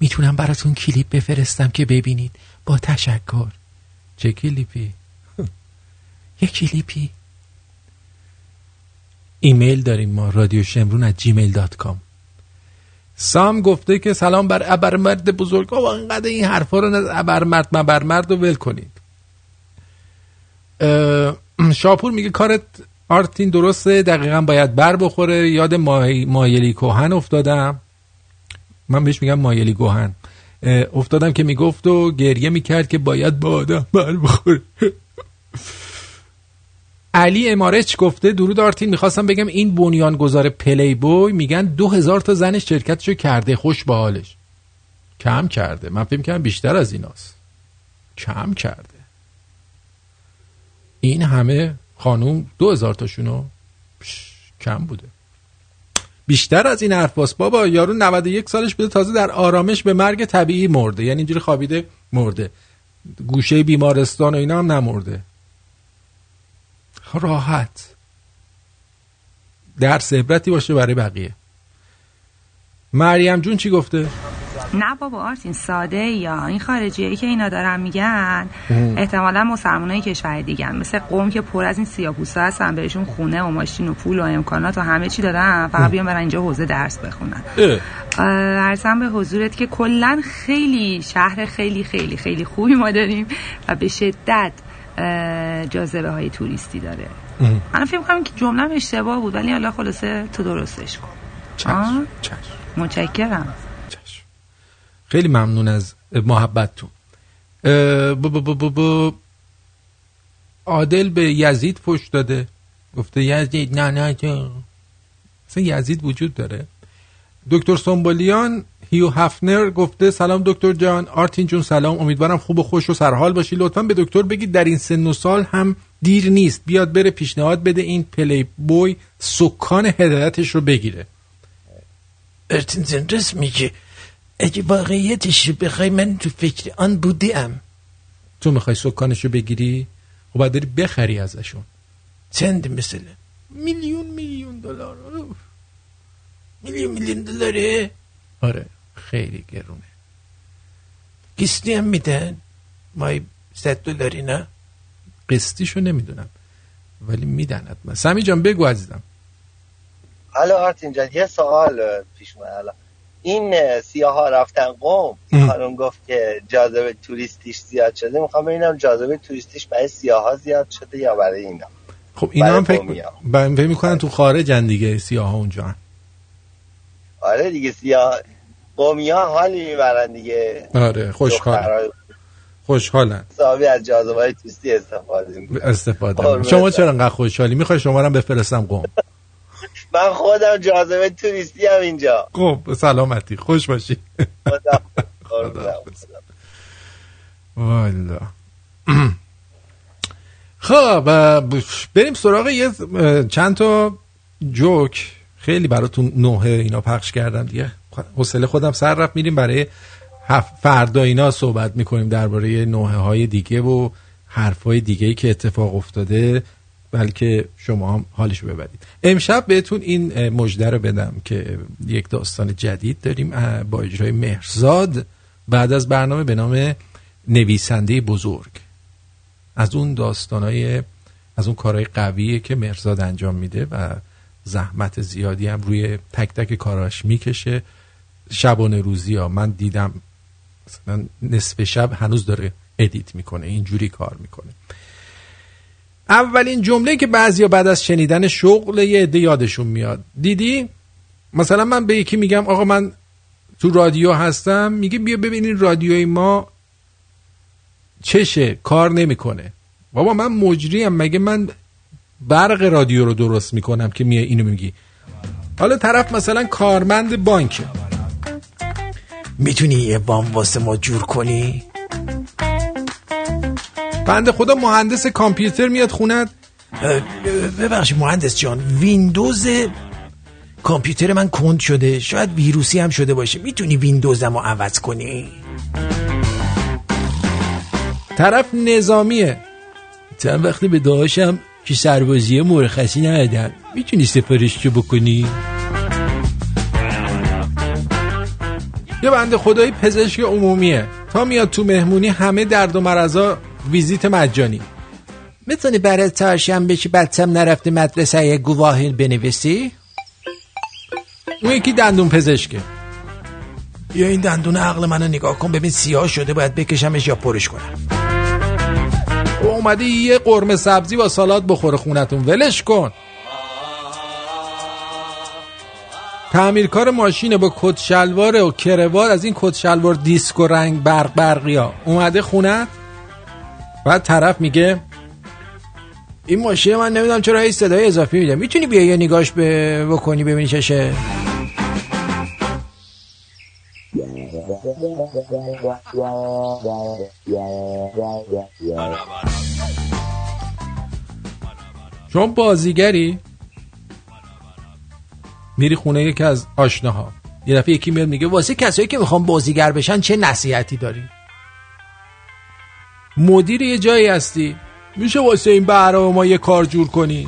می‌تونم براتون کلیپ بفرستم که ببینید. با تشکر. چه کلیپی؟ (laughs) یه کلیپی. ایمیل داریم ما رادیو شمرون at Gmail dot com سام گفته که سلام بر ابرمرد بزرگ. آقا انقدر این حرفا رو نه ابرمرد مبرمرد رو ول کنید. شاپور میگه کارت آرتین درسته دقیقا باید بر بخوره. یاد مای... مایلی کوهن افتادم. من بهش میگم مایلی گوهن افتادم که می‌گفت و گریه می‌کرد که باید با آدم بر بخوره. (laughs) علی امارچ گفته درود آرتین می‌خواستم بگم این بنیانگذار پلی بوی میگن دو هزار تا زن شرکتشو کرده خوش به حالش. کم کرده. من فکر کنم بیشتر از ایناست. کم کرده. این همه خانوم دو هزار تاشونو کم بوده. بیشتر از این حرف باست بابا یارو 91 سالش بوده تازه در آرامش به مرگ طبیعی مرده. یعنی اینجوری خوابیده مرده. گوشه بیمارستان و اینا هم نمرده. راحت. درس عبرتی باشه برای بقیه. مریم جون چی گفته؟ نه بابا آرتین ساده یا این خارجی که اینا دارن میگن. احتمالا مسلمان کشور دیگه مثل قوم که پر از این سیاپوسا هستن بهشون خونه و ماشین و پول و امکانات و همه چی دادن فقط بیان برن اینجا حوزه درس بخونن. ارزم به حضورت که کلا خیلی شهر خیلی خیلی خیلی خوبی ما داریم و به شدت جاذبه های توریستی داره. من فکر کنم که جمله اشتباه بود ولی حالا خلاصه تو درستش کن آه؟ متشکرم خیلی ممنون از محبتتون. عادل به یزید فش داده. گفته یزید نه نه اصلا یزید وجود داره. دکتر سنبولیان هیو هفنر گفته سلام دکتر جان. آرتین جون سلام. امیدوارم خوب و خوش و سرحال باشی. لطفا به دکتر بگید در این سن و سال هم دیر نیست. بیاد بره پیشنهاد بده این پلی بوی سکان هدایتش رو بگیره. ارتین جان راست میگه اگه واقعیتش رو بخوای من تو فکر آن بودیم. تو می‌خوای سکانش رو بگیری؟ خب باید بری بخری ازشون. چند مثلا میلیون میلیون دلار. میلیون میلیون دلاره؟ آره خیلی گرونه. قسطی هم میدن؟ مای صد دلاری نه؟ قسطیشو نمی‌دونم ولی میدن حتما سمی جان بگو عزیزم. حالا آرتین جان یه سوال پیش اومد. الان. این سیاه ها رفتن قوم خانم گفت که جاذبه توریستیش زیاد شده. می‌خوام ببینم جاذبه توریستیش برای سیاه ها زیاد شده یا برای اینا؟ خب اینا هم فکر. ب- فکر می‌کنن تو خارجن دیگه سیاه ها اونجا آره دیگه سیاه قومی ها حالی می‌برن دیگه. آره خوشحال. خوشحالن. حسابی از جاذبه های توریستی استفاده می‌کنن. استفاده. شما. چرا انقدر خوشحالی؟ می‌خوای شما رو بفرستم قم. من خودم جاذبه توریستی هم اینجا. خب سلامتی. خوش باشی. خدا. والا. خب بریم سراغ یه چند تا جوک. خیلی براتون نوه اینا پخش کردم دیگه. حوصله خودم سر رفت. میریم برای فردا اینا صحبت می‌کنیم درباره نوه های دیگه و حرف های دیگه ای که اتفاق افتاده. بلکه شما هم حالشو ببرید. امشب بهتون این مژده رو بدم که یک داستان جدید داریم با اجرای مهرزاد بعد از برنامه به نام نویسنده بزرگ. از اون داستانای از اون کارهای قویه که مرزاد انجام میده و زحمت زیادی هم روی تک تک کاراش می‌کشه. شبانه روزی ها من دیدم مثلا نصف شب هنوز داره ادیت می‌کنه اینجوری کار می‌کنه. اولین جمله که بعضیا بعد از شنیدن شغل یه عده یادشون میاد. دیدی؟ مثلا من به یکی میگم آقا من تو رادیو هستم میگه بیا ببینین رادیوی ما چشه کار نمی‌کنه. بابا من مجریم مگه من برق رادیو رو درست می‌کنم که میای اینو میگی؟ حالا طرف مثلا کارمند بانکه. می‌تونی یه بام واسه ما جور کنی؟ بنده خدا مهندس کامپیوتر میاد خونت؟ ببخشید مهندس جان ویندوز کامپیوتر من کند شده. شاید ویروسی هم شده باشه. می‌تونی ویندوزم رو عوض کنی؟ طرف نظامیه. چند وقتی به داشتم که سربازی مرخصی ندادم می‌تونی سفارششو بکنی؟ یه بنده خدایی پزشک عمومیه. تا میاد تو مهمونی همه درد و مرزا ویزیت مجانی. می‌تونی برای چهارشنبه که بچم نرفته مدرسه یه گواهی بنویسی؟ اون یکی دندون پزشکه. یا این دندون عقل منو نگاه کن ببین سیاه شده باید بکشمش یا پرش کنم. و اومده یه قرمه سبزی با سالاد بخوره خونتون ولش کن. تعمیرکار ماشینه با کت شلوار و کروار از این کت شلوار دیسک و رنگ برق برقی ها اومده خونت؟ بعد طرف میگه این ماشین من نمی‌دونم چرا هیچ صدای اضافی میده. می‌تونی بیا یه نگاش به بکنی ببینی چشه شما بازیگری؟ میری خونه یکی از آشناها. یه دفعه یکی میاد میگه واسه کسایی که می‌خوان بازیگر بشن چه نصیحتی داری؟ مدیر یه جایی هستی. میشه واسه این برنامه ما یه کار جور کنی؟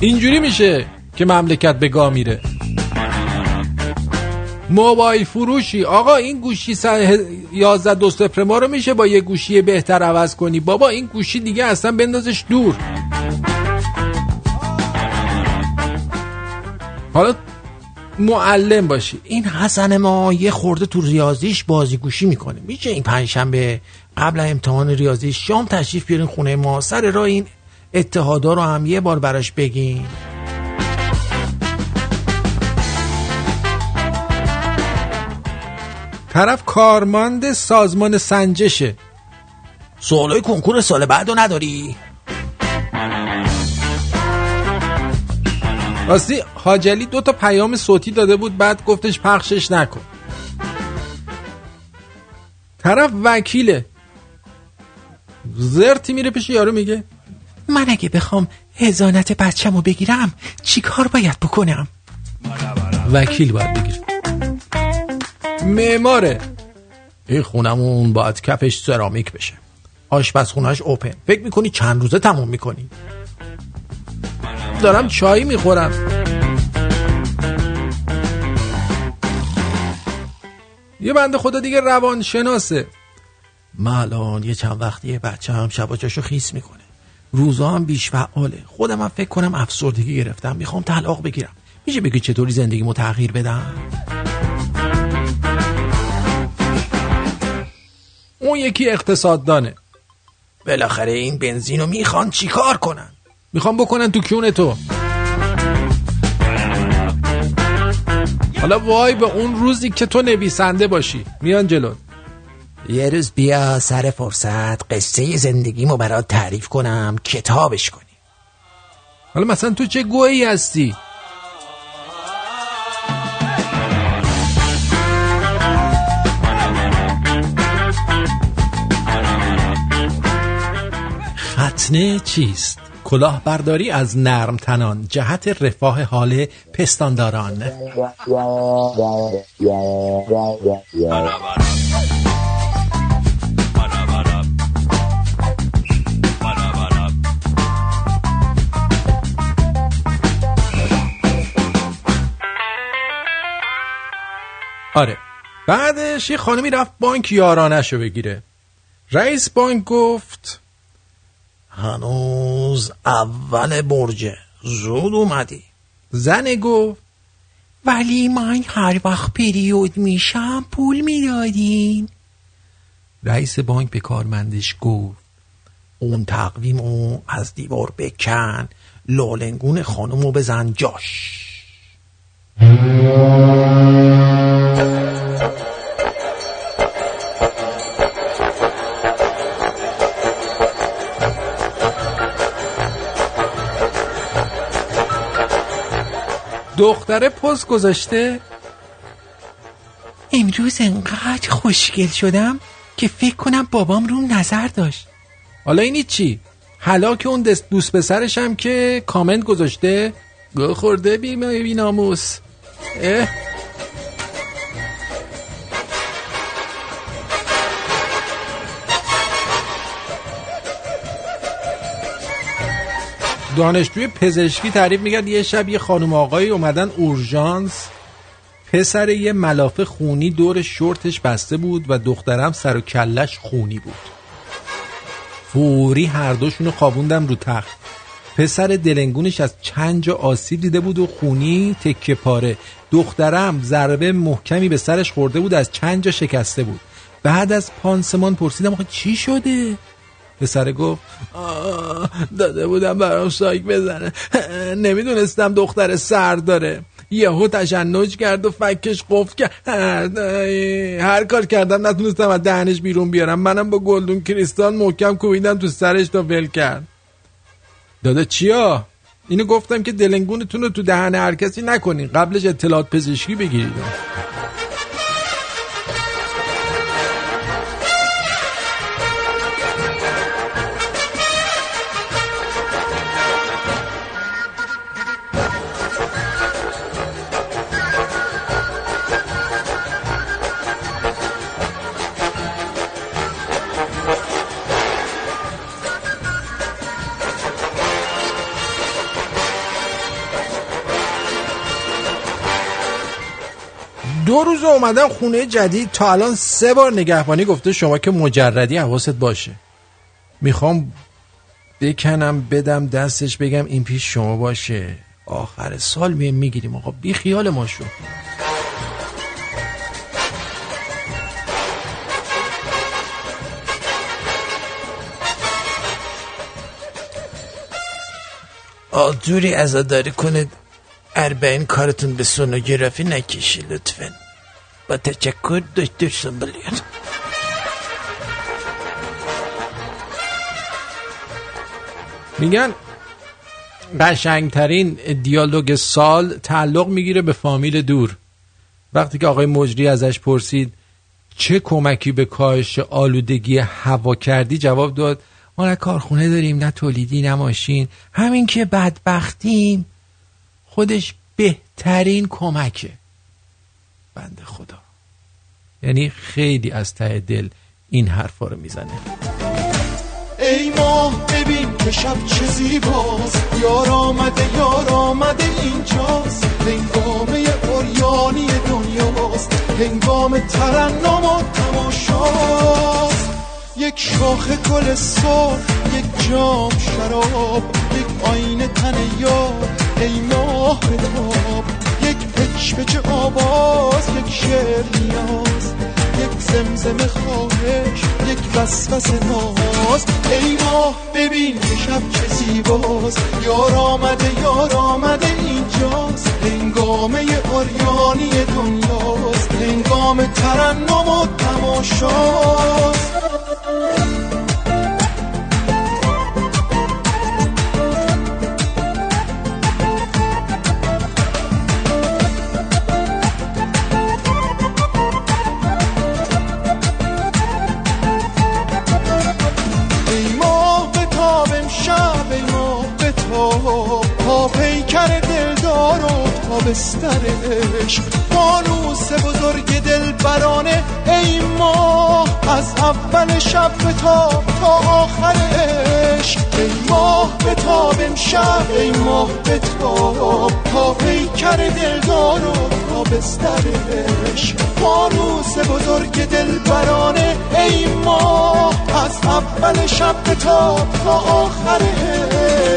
اینجوری میشه که مملکت به گا میره. موبایل فروشی. آقا این گوشی سن 11 دو صفر ما رو میشه با یه گوشی بهتر عوض کنی؟ بابا این گوشی دیگه اصلا بندازش دور. حالا معلم باشی. این حسن ما یه خورده تو ریاضیش بازیگوشی می‌کنه. میشه این پنجشنبه قبل امتحان ریاضی شام تشریف بیارین خونه ما. سر راه این اتحادا رو هم یه بار براش بگین. طرف کارمند سازمان سنجشه. سوالای کنکور سال بعد رو نداری؟ راستی حاجلی دو تا پیام صوتی داده بود بعد گفتش پخشش نکن. طرف وکیله. زرتی میره پیش یارو میگه من اگه بخوام هزانت بچم رو بگیرم چی کار باید بکنم؟ وکیل باید بگیر معماره. این خونمون باید کفش سرامیک بشه. آشپزخونهش اوپن فکر می‌کنی چند روزه تموم می‌کنی؟ دارم چای می‌خورم. یه بنده خدا دیگه روانشناسه. من الان یه چند وقتی بچه هم شبا جاشو خیس می‌کنه. روزا هم بیش فعاله. خودم هم فکر کنم افسردگی گرفتم. می‌خوام طلاق بگیرم. میشه بگی چطوری زندگیمو تغییر بدم؟ اون یکی اقتصاددانه. بالاخره این بنزین رو می‌خوان چیکار کنن؟ می‌خوام بکنن تو کون تو. حالا وای به اون روزی که تو نویسنده باشی. میان جلو. یه روز بیا سر فرصت قصه زندگیمو برات تعریف کنم کتابش کنی حالا مثلا تو چه گویی هستی؟ ختنه چیست؟ کلاهبرداری از نرم تنان جهت رفاه حال پستانداران. آره. بعدش یه خانمی رفت بانک یارانش رو بگیره. رئیس بانک گفت هنوز اول برجه زود اومدی. زن گفت ولی من هر وقت پریود میشم پول می‌دادین. رئیس بانک به کارمندش گفت اون تقویم رو از دیوار بکن لالنگون خانمو بزن جاش. دختره پست گذاشته. امروز انقدر خوشگل شدم که فکر کنم بابام روم نظر داشت. حالا اینی چی؟ حالا اون دست دوست پسرش هم که کامنت گذاشته. گو خورده بی, بی ناموس. اه. دانشجوی پزشکی تعریف می‌کرد یه شب یه خانم آقایی اومدن اورژانس. پسر یه ملافه خونی دور شورتش بسته بود و دخترم سر و کلش خونی بود. فوری هر دوشونو خوابوندم رو تخت. پسر دلنگونش از چند جا آسیب دیده بود و خونی تکه پاره. دخترم ضربه محکمی به سرش خورده بود از چند جا شکسته بود. بعد از پانسمان پرسیدم آخه چی شده؟ پسر گفت داده بودم برام سایک بزنه. نمی‌دونستم دختر سر داره. یهو تشنج کرد و فکش قفل کرد. هر کار کردم نتونستم از دهنش بیرون بیارم. منم با گلدون کریستال محکم کوبیدم تو سرش تا ول کرد. داده چیا؟ اینو گفتم که دلنگونتون رو تو دهن هر کسی نکنین قبلش اطلاعات پزشکی بگیرید دو روز اومدن خونه جدید تا الان سه بار نگهبانی گفته شما که مجردی حواست باشه. می‌خوام بکنم بدم دستش بگم این پیش شما باشه. آخر سال میم می‌گیریم آقا. بی خیال ما شو. آجوری ازاداری کنید. اربعین کارتون به سونوگرافی نکشی لطفا. با تشکر دکتر سنبلیان میگن قشنگترین دیالوگ سال تعلق می‌گیره به فامیل دور. وقتی که آقای مجری ازش پرسید چه کمکی به کاهش آلودگی هوا کردی؟ جواب داد ما نه کارخونه داریم نه تولیدی نه ماشین. همین که بدبختیم خودش بهترین کمکه. بنده خدا. یعنی خیلی از ته دل این حرفا رو می‌زنه. ای ماه ببین که شب چه زیباست. یار آمده یار آمده اینجاست. هنگامه اوریانی دنیاست. هنگام ترنم و تماشاست. یک شاخ گل سر یک جام شراب یک آینه تن یار. ای ماه بتاب. پچ پچ آواز یک شعر نیاز یک زمزم خواهش یک وسوسه ناز. ای ماه ببین که شب چه زیباست. یار آمده یار آمده اینجاست. هنگامه اوریانی دنیاست. هنگام ترنم و تماشاست. تا بسترش فانوس بزرگ دل برانه ای ماه از اول شب بتاب تا آخرش ای ماه بتاب امشب ای ماه بتاب تا پیکر دلدار و تا بسترش فانوس بزرگ دل برانه ای ماه از اول شب بتاب تا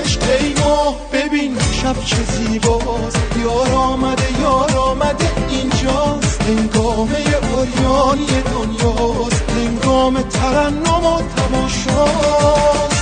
آخرش ای ماه ببین شب چه زیباست. یار آمده یار آمده. اینجاست. هنگامه اوریانی دنیاست. هنگام ترنم و تماشاست.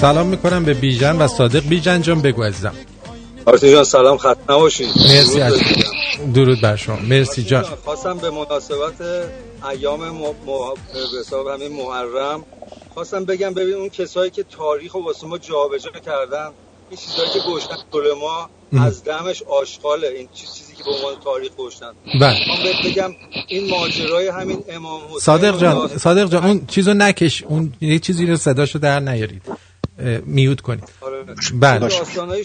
سلام می‌کنم به بیژن و صادق. بیژن جان بگو عزیزم. آرتین جان سلام. خط نباشید. مرسی درود بگم. درود بر شما. مرسی جان. خواستم به مناسبت ایام م... م... به حساب همین محرم خواستم بگم ببین اون کسایی که تاریخ و واسه ما جابجا کردن این چیزایی که گوشتن طول ما از دمش آشغاله. این چیز- چیزی که به عنوان تاریخ گوشتن بله. بهت بگم این ماجرای همین امام حسین صادق جان صادق جان اون چیزو نکش. اون یه چیزی رو صداشو در نیارید. میوت کنید آره. بله.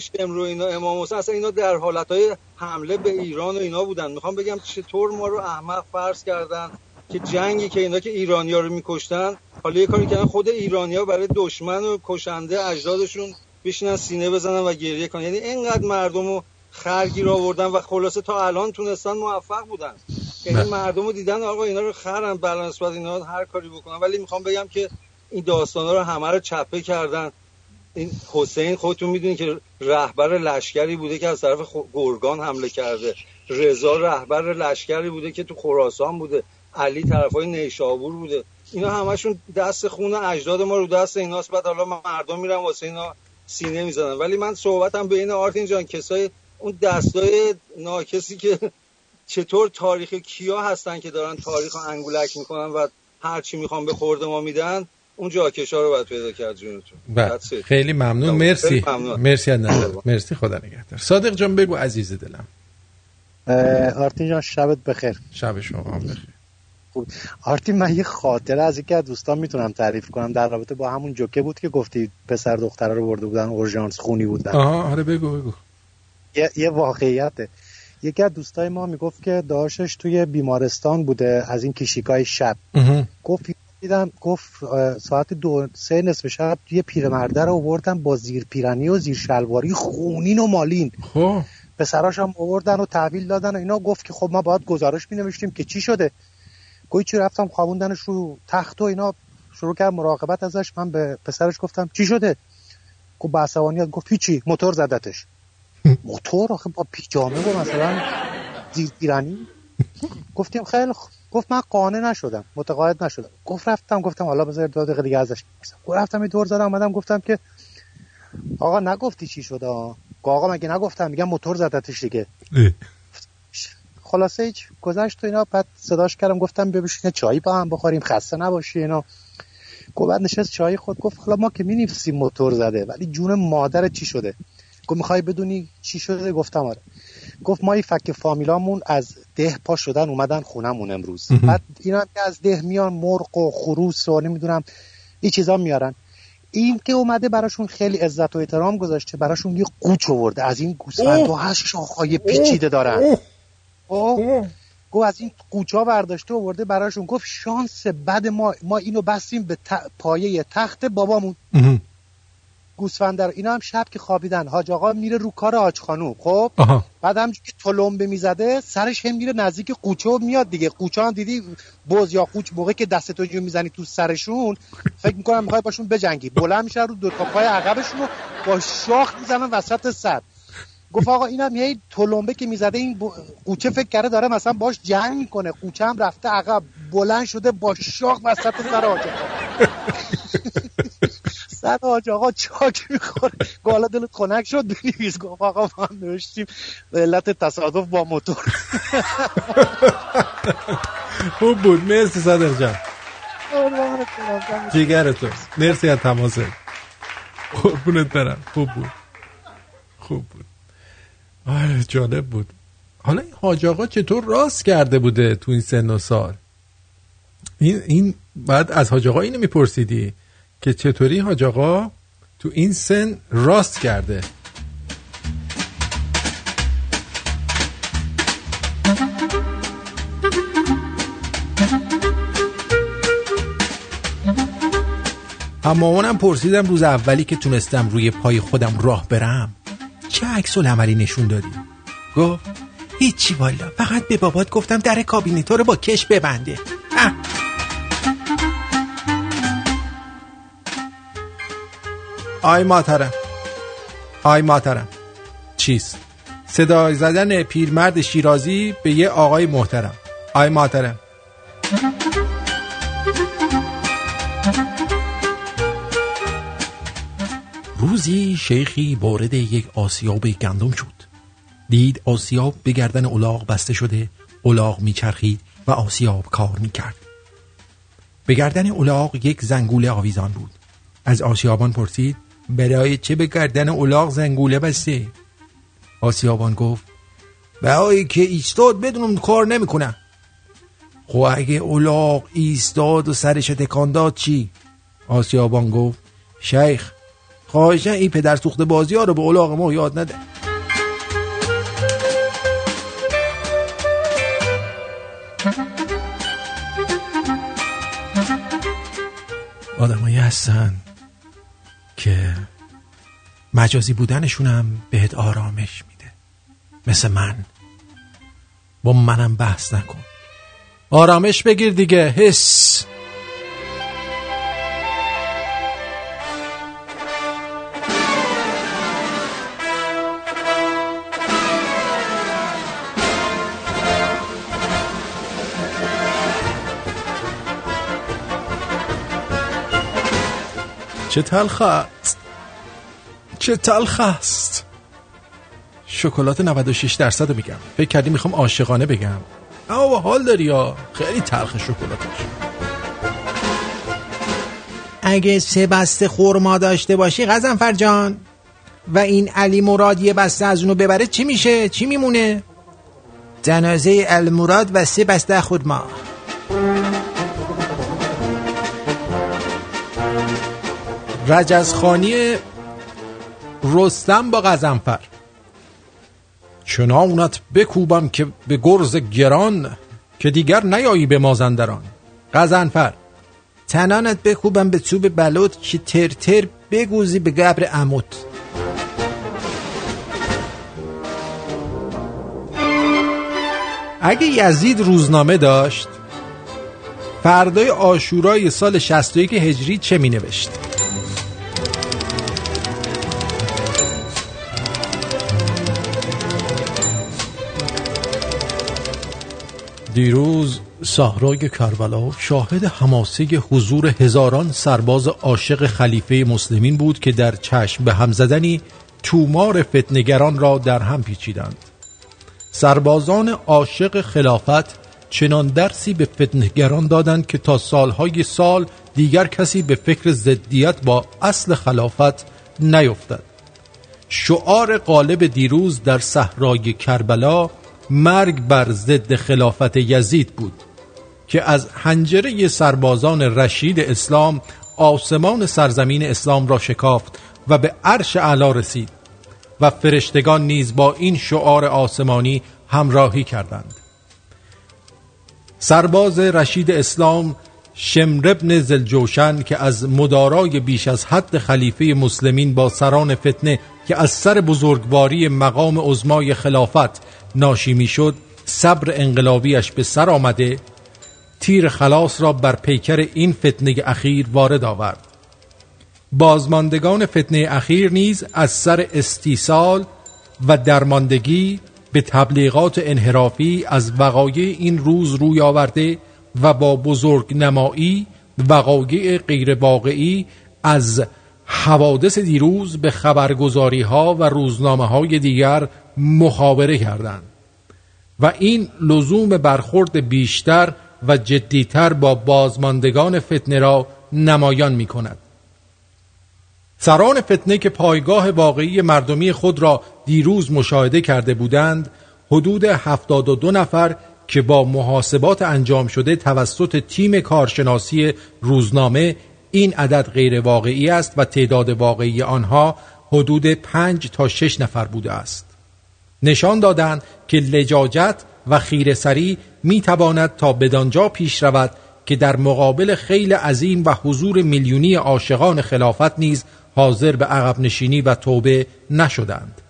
شمر و اینا امام حسین اصلا اینا در حالتهای حمله به ایران و اینا بودن می‌خوام بگم چطور ما رو احمق فرض کردن که جنگی که اینا که ایرانیا رو میکشتن حالا یه کاری کردن خود ایرانیا برای دشمن و کشنده اجدادشون بشینن سینه بزنن و گریه کنن یعنی اینقدر مردم رو خرگیر آوردن و خلاصه تا الان تونستن موفق بودن یعنی بله. مردم رو دیدن آقا اینا رو خرن بلا نسبت اینا هر کاری بکنن ولی می‌خوام بگم که این داستانا رو همه رو چپه کردن این حسین خودتون می‌دونید که رهبر لشکری بوده که از طرف گرگان حمله کرده. رضا رهبر لشکری بوده که تو خراسان بوده. علی طرفای نیشابور بوده. اینا همشون دست خون اجداد ما رو دست ایناست. بعد حالا مردم میرن واسه اینا سینه می‌زنن. ولی من صحبتم به این آرتین جان کسای اون دستای ناکسی که چطور تاریخ کیا هستن که دارن تاریخ انگولک می‌کنن و هر چی می‌خوان به خورده ما میدن اون جاکشا رو باید پیدا کرد جونتون. بله. خیلی ممنون. مرسی. ممنون. مرسی از نظرت مرسی. خدا نگهدار. صادق جان بگو عزیز دلم. آرتین جان شبت بخیر. شب شما هم بخیر. خوب. آرتین من یه خاطره از یکی از دوستان می‌تونم تعریف کنم. در رابطه با همون جوکه بود که گفتی پسر دختره رو برده بودن اورژانس خونی بودن. آها آره بگو بگو. یه, یه واقعیته یکی از دوستای ما می‌گفت که داشتش توی بیمارستان بوده از این کشیکای شب. گفت دیدم گفت ساعت دو سه نصف شب یه پیرمرده رو آوردن با زیر پیرنی و زیر شلواری خونین و مالین. خب. پسراش هم آوردن و تحویل دادن و اینا گفت که خب ما باید گزارش می نوشتیم که چی شده. گوی چی رفتم خوابوندنش رو تخت و اینا شروع کرد مراقبت ازش. من به پسرش گفتم چی شده؟ گفت با عصبانیت گفت هیچی موتور زدتش. (laughs) موتور؟ آخه با پیجامه و مثلا زیر پیرنی؟ گفتیم خیلی خوب. گفت من قانع نشدم متقاعد نشدم. گفت رفتم گفتم حالا بذار دو دقیقه دیگه ازش بپرسم. گفت رفتم یه دور زدم اومدم گفتم که آقا نگفتی چی شده آقا آقا مگه نگفتم؟ میگم موتور زدتش دیگه. خلاصه هیچ گذشت و اینا بعد صداش کردم گفتم ببیش که چایی با هم بخوریم خسته نباشی اینا. گفت بعد نشست چای خود گفت حالا ما که می‌نویسیم موتور زده ولی جون مادر چی شده؟ گفت می‌خوای بدونی چی شده؟ گفتم آره. گفت ما این فک فامیلامون از ده پا شدن اومدن خونمون امروز. بعد اینا هم که از ده میان مرغ و خروس و نمی‌دونم این چیزا میارن. این که اومده براشون خیلی عزت و احترام گذاشته براشون یه قوچ آورده. از این گوسفندها هشت شاخهای پیچیده دارن. خب گفت از این قوچا برداشته آورده براشون. گفت شانس بد ما ما اینو بستیم به ت... پایه تخت بابامون. گوسفند رو. اینا هم شب که خوابیدن. حاج آقا میره رو کار حاج خانوم خب؟ آها. بعد هم که تلمبه می‌زده سرش هم میره نزدیک قوچه و میاد دیگه. قوچه هم دیدی بز یا قوچ موقع که دستتو جو می‌زنی تو سرشون فکر می‌کنم می‌خوای باشون بجنگی. بلند میشه رو دو تا پای عقبشون رو با شاخ می‌زنن وسط سر. گفت آقا اینم هی تلمبه که می‌زده این قوچه فکر کرده داره مثلا باش جنگ می‌کنه. قوچه هم رفته عقب بلند شده با شاخ وسط سر حاج (laughs) سر حاج آقا چاک می‌خوره. گفت حالا دلت خنک شد بنویس گفت آقا ما هم نوشتیم. به علت تصادف با موتور. خوب بود. مرسی صدق جان. جیگرتون مرسی از تماست قربونت برم. خوب بود. خوب بود. آره جالب بود. حالا این حاج آقا چطور راست کرده بوده تو این سن و سال؟ این, این بعد از حاج آقا اینو میپرسیدی؟ که چطوری حاج آقا؟ تو این سن راست کرده. اما مامانم پرسیدم روز اولی که تونستم روی پای خودم راه برم چه عکس العملی نشون دادی؟ گفت هیچی والا فقط به بابات گفتم در کابینتو رو با کش ببنده. آی ماترم آی ماترم چیست؟ صدای زدن پیرمرد شیرازی به یه آقای محترم. آی ماترم روزی شیخی وارد یک آسیاب گندم شد. دید آسیاب به گردن الاغ بسته شده الاغ میچرخید و آسیاب کار می‌کرد. به گردن الاغ یک زنگوله آویزان بود. از آسیابان پرسید برای چه به گردن الاغ زنگوله بسته؟ آسیابان گفت برای که ایستاد بدونم کار نمی‌کنه. خب اگه الاغ ایستاد و سرش تکان داد چی؟ آسیابان گفت شیخ خواهشن این پدر سوخت بازی ها رو به الاغ ما یاد نده. آدمایی هستن. که مجازی بودنشونم بهت آرامش میده. مثل من. با منم بحث نکن. آرامش بگیر دیگه حس. چه تلخ است. چه تلخ است. شکلات 96 درصد رو میگم فکر کردی می‌خوام عاشقانه بگم. اما حال داری یا؟ خیلی تلخ شکلاتش. اگه سه بسته خورما داشته باشی غزنفر جان و این علی مراد یه بسته از اونو ببره چی میشه؟ چی میمونه؟ جنازه المراد و سه بسته خودما رجزخانی رستم با غزنفر. چنانت بکوبم که به گرز گران که دیگر نیایی به مازندران. غزنفر تنانت بکوبم به چوب بلوط که تر تر بگوزی به قبر عمود اگه یزید روزنامه داشت فردای آشورای سال 61 هجری چه می نوشت؟ دیروز صحرای کربلا شاهد حماسه حضور هزاران سرباز عاشق خلیفه مسلمین بود که در چشم به هم زدنی تومار فتنگران را در هم پیچیدند. سربازان عاشق خلافت چنان درسی به فتنگران دادند که تا سالهای سال دیگر کسی به فکر ضدیت با اصل خلافت نیفتد. شعار غالب دیروز در صحرای کربلا مرگ بر ضد خلافت یزید بود که از حنجره سربازان رشید اسلام آسمان سرزمین اسلام را شکافت و به عرش اعلا رسید و فرشتگان نیز با این شعار آسمانی همراهی کردند. سرباز رشید اسلام شمر ابن زلجوشن که از مدارای بیش از حد خلیفه مسلمین با سران فتنه که از سر بزرگواری مقام عزمای خلافت ناشی می‌شد صبر انقلابیش به سر آمده تیر خلاص را بر پیکر این فتنه اخیر وارد آورد. بازماندگان فتنه اخیر نیز از سر استیصال و درماندگی به تبلیغات انحرافی از وقایع این روز روی آورده و با بزرگ نمایی وقایع غیر واقعی از حوادث دیروز به خبرگزاری ها و روزنامه های دیگر مخابره کردند و این لزوم برخورد بیشتر و جدیتر با بازماندگان فتنه را نمایان می کند سران فتنه که پایگاه واقعی مردمی خود را دیروز مشاهده کرده بودند حدود 72 نفر که با محاسبات انجام شده توسط تیم کارشناسی روزنامه این عدد غیر واقعی است و تعداد واقعی آنها حدود 5 تا 6 نفر بوده است. نشان دادند که لجاجت و خیرسری می تواند تا بدانجا پیش رود که در مقابل خیل عظیم و حضور میلیونی عاشقان خلافت نیز حاضر به عقب نشینی و توبه نشدند.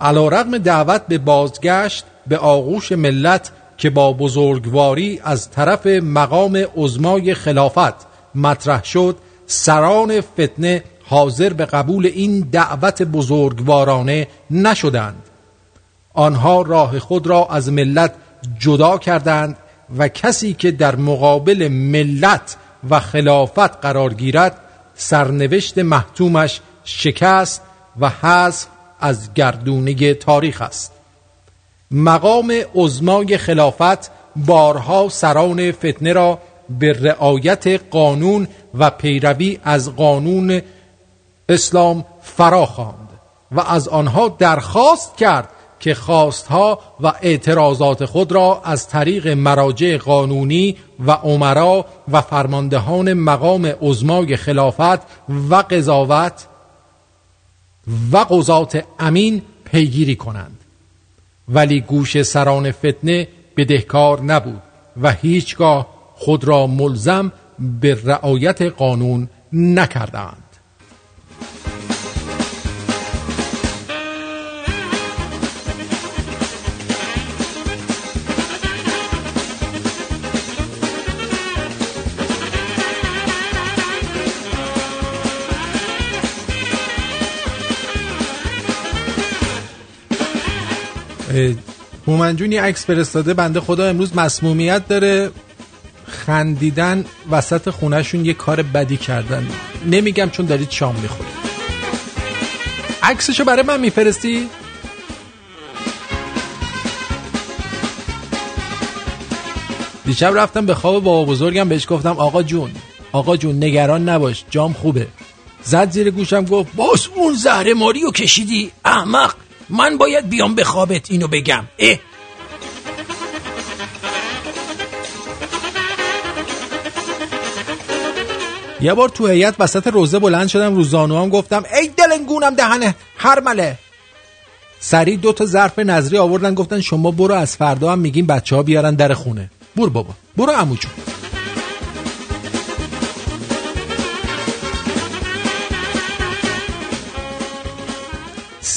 علا رقم دعوت به بازگشت به آغوش ملت که با بزرگواری از طرف مقام عزمای خلافت مطرح شد سران فتنه حاضر به قبول این دعوت بزرگوارانه نشدند. آنها راه خود را از ملت جدا کردند و کسی که در مقابل ملت و خلافت قرار گیرد سرنوشت محتومش شکست و حذف از گردونه تاریخ است. مقام عزمای خلافت بارها سران فتنه را به رعایت قانون و پیروی از قانون اسلام فرا خواند و از آنها درخواست کرد که خواستها و اعتراضات خود را از طریق مراجع قانونی و عمرا و فرماندهان مقام عزمای خلافت و قضاوت و قضات امین پیگیری کنند. ولی گوش سران فتنه بدهکار نبود و هیچگاه خود را ملزم به رعایت قانون نکردند. هومنجون یه عکس فرستاده بنده خدا امروز مسمومیت داره. خندیدن وسط خونهشون یه کار بدی کردن. نمیگم چون دارید شام می‌خورید. عکسشو برای من میفرستی؟ دیشب رفتم به خواب بابا بزرگم بهش گفتم آقا جون آقا جون نگران نباش جام خوبه. زد زیر گوشم گفت باز اون زهر ماریو کشیدی احمق. من باید بیام به خوابت اینو بگم. اه. یه بار تو هیئت وسط روزه بلند شدم رو زانوام گفتم ای دلنگونم دهنه هر مله سریع دو تا ظرف نظری آوردن گفتن شما برو از فردا هم میگیم بچه ها بیارن در خونه. برو بابا برو عمو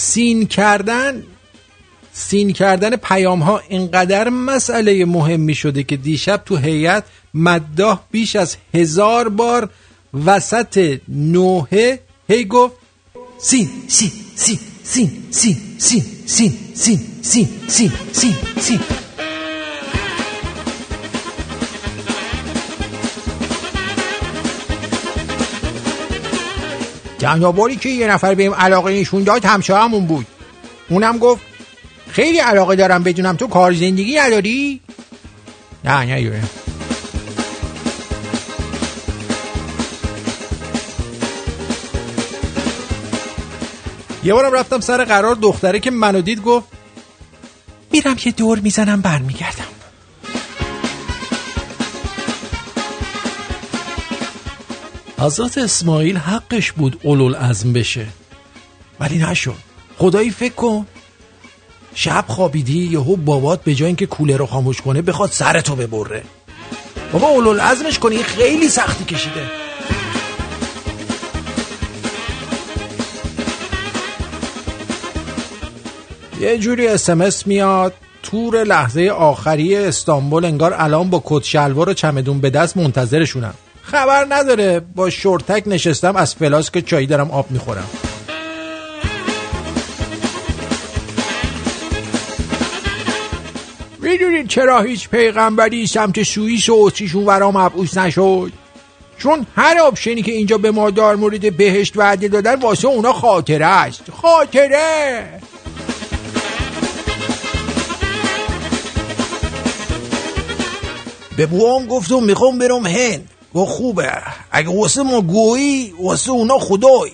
سین کردن سین کردن پیام ها اینقدر مسئله مهمی شده که دیشب تو هیئت مداح بیش از هزار بار وسط نوحه هی گفت سین سین سین سین سین سین سین سین سین سین سین سین تنها که یه نفر بهم علاقه نشون داد همسرمون بود. اونم گفت خیلی علاقه دارم بدونم تو کار زندگی نداری؟ نه نه یوره یه بارم رفتم سر قرار دختره که منو دید گفت میرم یه دور می‌زنم برمیگردم. حضرت اسماعیل حقش بود اولول ازم بشه. ولی نشد. خدایی فکر کن. شب خوابیدی یهو بابات به جای اینکه کوله رو خاموش کنه بخواد سرتو ببره. بابا اولول ازمش کنی خیلی سختی کشیده. یه جوری اسمس میاد تور لحظه آخری استانبول انگار الان با کت شلوار و چمدون به دست منتظرشونم. خبر نداره. با شورتک نشستم از فلاسک چایی دارم آب می‌خورم. می‌دونید چرا هیچ پیغمبری سمت سوئیس و اتریش و اون ورا مبعوث نشد؟ چون هر option ی که اینجا به ما در مورد بهشت وعده دادن واسه اونا خاطره است. خاطره! به بوام گفتم می‌خوام برم هند. گفت خوبه اگه واسه ما گویی واسه اونا خدای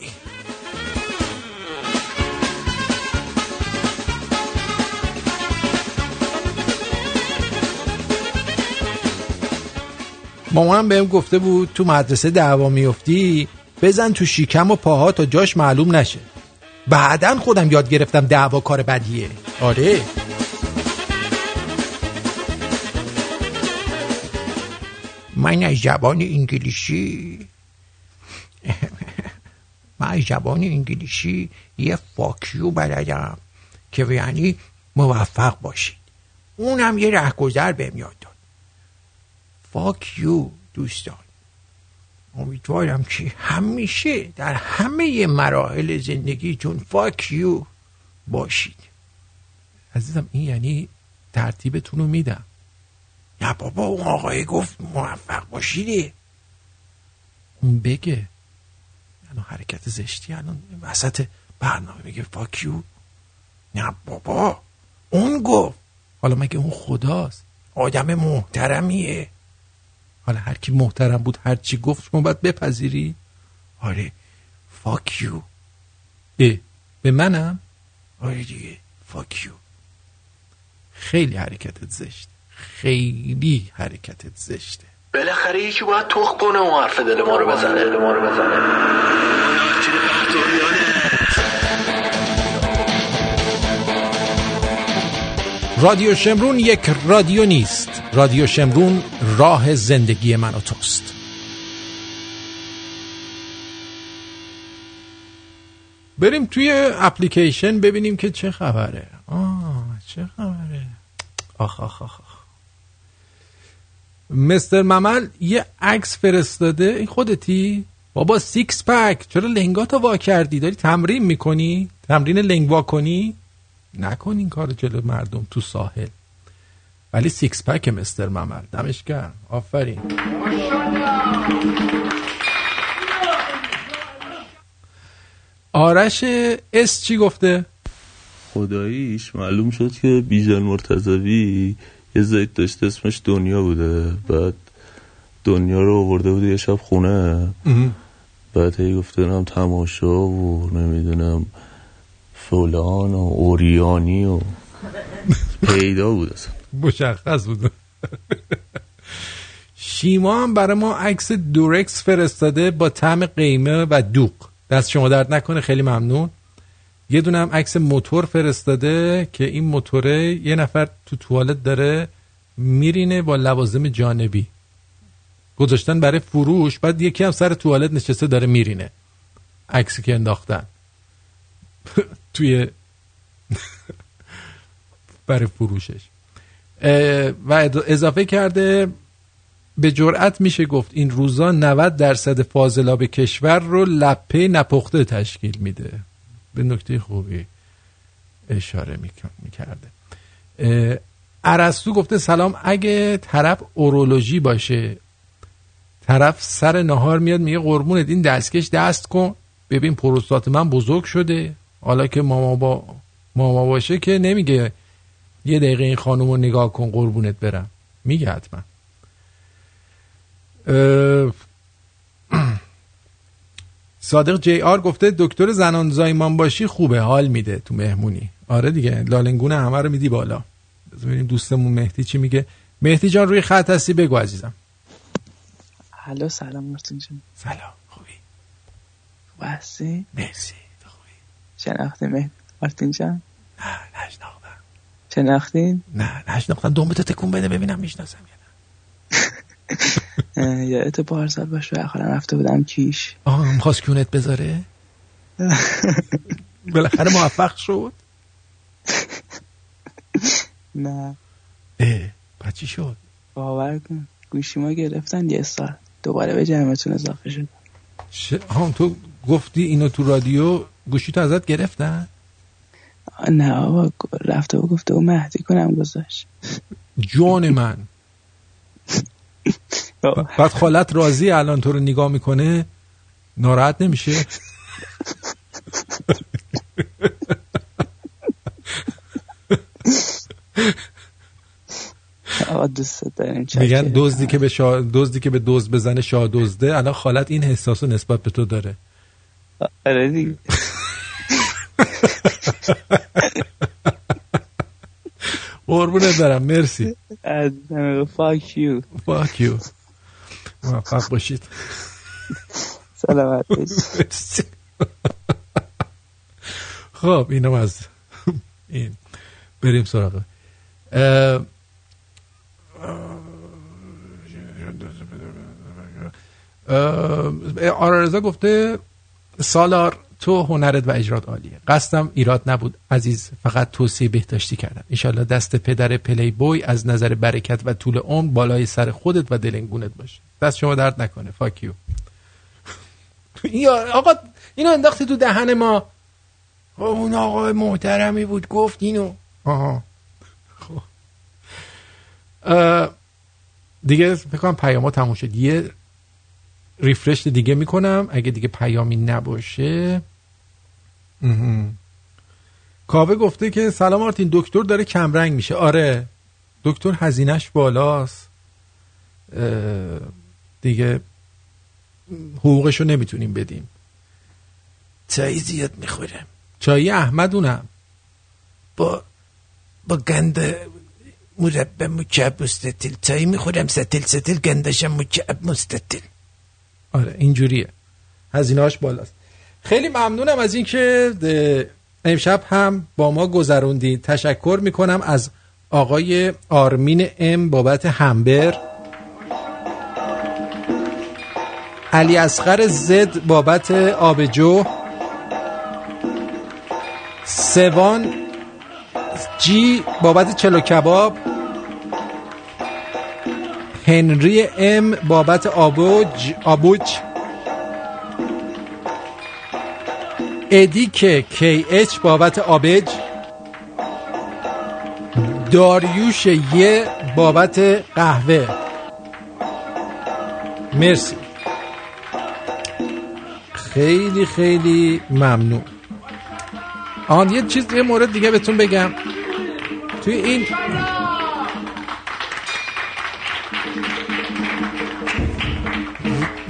مامانم بهم گفته بود تو مدرسه دعوا میفتی بزن تو شیکم و پاها تا جاش معلوم نشه. بعدا خودم یاد گرفتم دعوا کار بدیه. آره. من از زبان انگلیسی (laughs) من از زبان انگلیسی یه fuck you بلدم که یعنی موفق باشید. اونم یه رهگذر بهم یاد داد. fuck you دوستان. امیدوارم که همیشه در همه مراحل زندگیتون fuck you باشید. عزیزم این یعنی ترتیبتون رو میدم. نه بابا اون آقای گفت موفق باشیدی اون بگه. الان حرکت زشتی الان وسط برنامه میگه فاکیو نه بابا اون گفت. حالا مگه اون خداست؟ آدم محترمیه. حالا هر کی محترم بود هر چی گفت شما باید بپذیری. آره فاکیو اه به منم؟ آره دیگه فاکیو خیلی حرکتت زشت. خیلی حرکتت زشته. بالاخره یکی باید تخ کنه و حرف دل ما رو بزنه. دل ما رو بزنه. رادیو شمرون یک رادیو نیست. رادیو شمرون راه زندگی من و توست. بریم توی اپلیکیشن ببینیم که چه خبره. آه چه خبره. آخ آخ آخ, آخ. مستر ممل یه عکس فرستاده. این خودتی؟ بابا six pack چرا لنگاتو وا کردی؟ داری تمرین می‌کنی؟ تمرین لنگ وا کنی؟ نکن این کار جلو مردم تو ساحل. ولی six pack مستر ممل. دمش گرم. آفرین. آرش S چی گفته؟ خداییش معلوم شد که بیژن مرتضوی یه زید داشته اسمش دنیا بوده. بعد دنیا رو آورده بوده یه شب خونه. بعد هی گفته نم تماشا و نمی‌دونم فلان و اوریانی و پیدا بود اصلا. مشخص بود. شیما هم برای ما عکس دورکس فرستاده با طعم قیمه و دوغ. دست شما درد نکنه خیلی ممنون. یه دونه هم عکس موتور فرستاده که این موتوره یه نفر تو توالت داره میرینه با لوازم جانبی. گذاشتن برای فروش بعد یکی هم سر توالت نشسته داره میرینه. عکسی که انداختن. (laughs) توی (laughs) برای فروشش. و اضافه کرده به جرأت میشه گفت این روزا 90 درصد فاضلاب کشور رو لپه نپخته تشکیل میده. به نکته خوبی اشاره می‌کرده. عرستو گفته سلام اگه طرف اورولوژی باشه طرف سر نهار میاد میگه قربونت این دستکش دست کن. ببین پروستات من بزرگ شده. حالا که ماما با ماما باشه که نمیگه یه دقیقه این خانم رو نگاه کن قربونت برم. میگه حتما. (clears throat) صادق جی آر گفته دکتر زنان زایمان باشی خوبه حال میده تو مهمونی. آره دیگه لالنگون همه رو میدی بالا. ببینیم دوستمون مهدی چی میگه. مهدی جان روی خط هستی بگو عزیزم. الو سلام مارتین جان. سلام خوبی؟ خوب هستی؟ مرسی شناختی مهد مارتین جان؟ نه نشناختم. شناختین نه نشناختم. دومتو تکون بده ببینم می‌شناسم اه، (laughs) یادت پارسال باش آخرم رفته بودم کیش. آه می‌خواست کونت بذاره؟ (laughs) بالاخره موفق شد؟ نه. اه بچی شد؟ باور کن. گوشی ما گرفتن یه سال. دوباره به جمعتون اضافه شد. ها تو گفتی اینو تو رادیو گوشی تو ازت گرفتن؟ نه بابا رفته و گفته و مهدی کنم گذاشت. جون من. (laughs) (laughs) بعد خالت راضی الان تو رو نگاه می‌کنه ناراحت نمیشه؟ آقا دوست داریم میگن. دزدی که به شا... دزدی که به دزد بزنه شاه دزده الان خالت این احساس و نسبت به تو داره. آره دیگه. قربونت برم مرسی. از فاک یو فاک یو موفق باشید. سلامت. (laughs) خب اینم از این. بریم سراغ. آرارزا گفته سالار تو هنرت و اجرات عالیه. قصدم ایراد نبود. عزیز فقط توصیه بهداشتی کردم. انشالله دست پدر پلی بوی از نظر برکت و طول عمر بالای سر خودت و دلنگونت باشه. دست شما درد نکنه. fuck you (laughs) یا آقا اینو انداختی تو دهن ما. خب اون آقا محترمی بود گفت اینو. آها. خب. اه، دیگه فکر کنم پیاما تموم شد. یه ریفرش دیگه می‌کنم. اگه دیگه پیامی نباشه. کاوه گفته که سلام آرتین دکتر داره کمرنگ میشه. آره. دکتر هزینهش بالاست. اه، دیگه حقوقشو نمی‌تونیم بدیم. چای زیاد می‌خورم چای احمدونم با با گند مربع مکعب مستطیل. چای می‌خورم ستل ستل گندشم مکعب مستطیل. آره اینجوریه. هزینهاش بالاست. خیلی ممنونم از اینکه امشب هم با ما گذروندید تشکر می‌کنم از آقای آرمین ام بابت همبر. علی اصغر زد بابت آبجو. سوان جی بابت چلو کباب. هنری ام بابت آبوج آبوج. ادیک کی اچ بابت آبج. داریوش یه بابت قهوه. مرسی. خیلی خیلی ممنون. آن یه چیز یه مورد دیگه بهتون بگم. توی این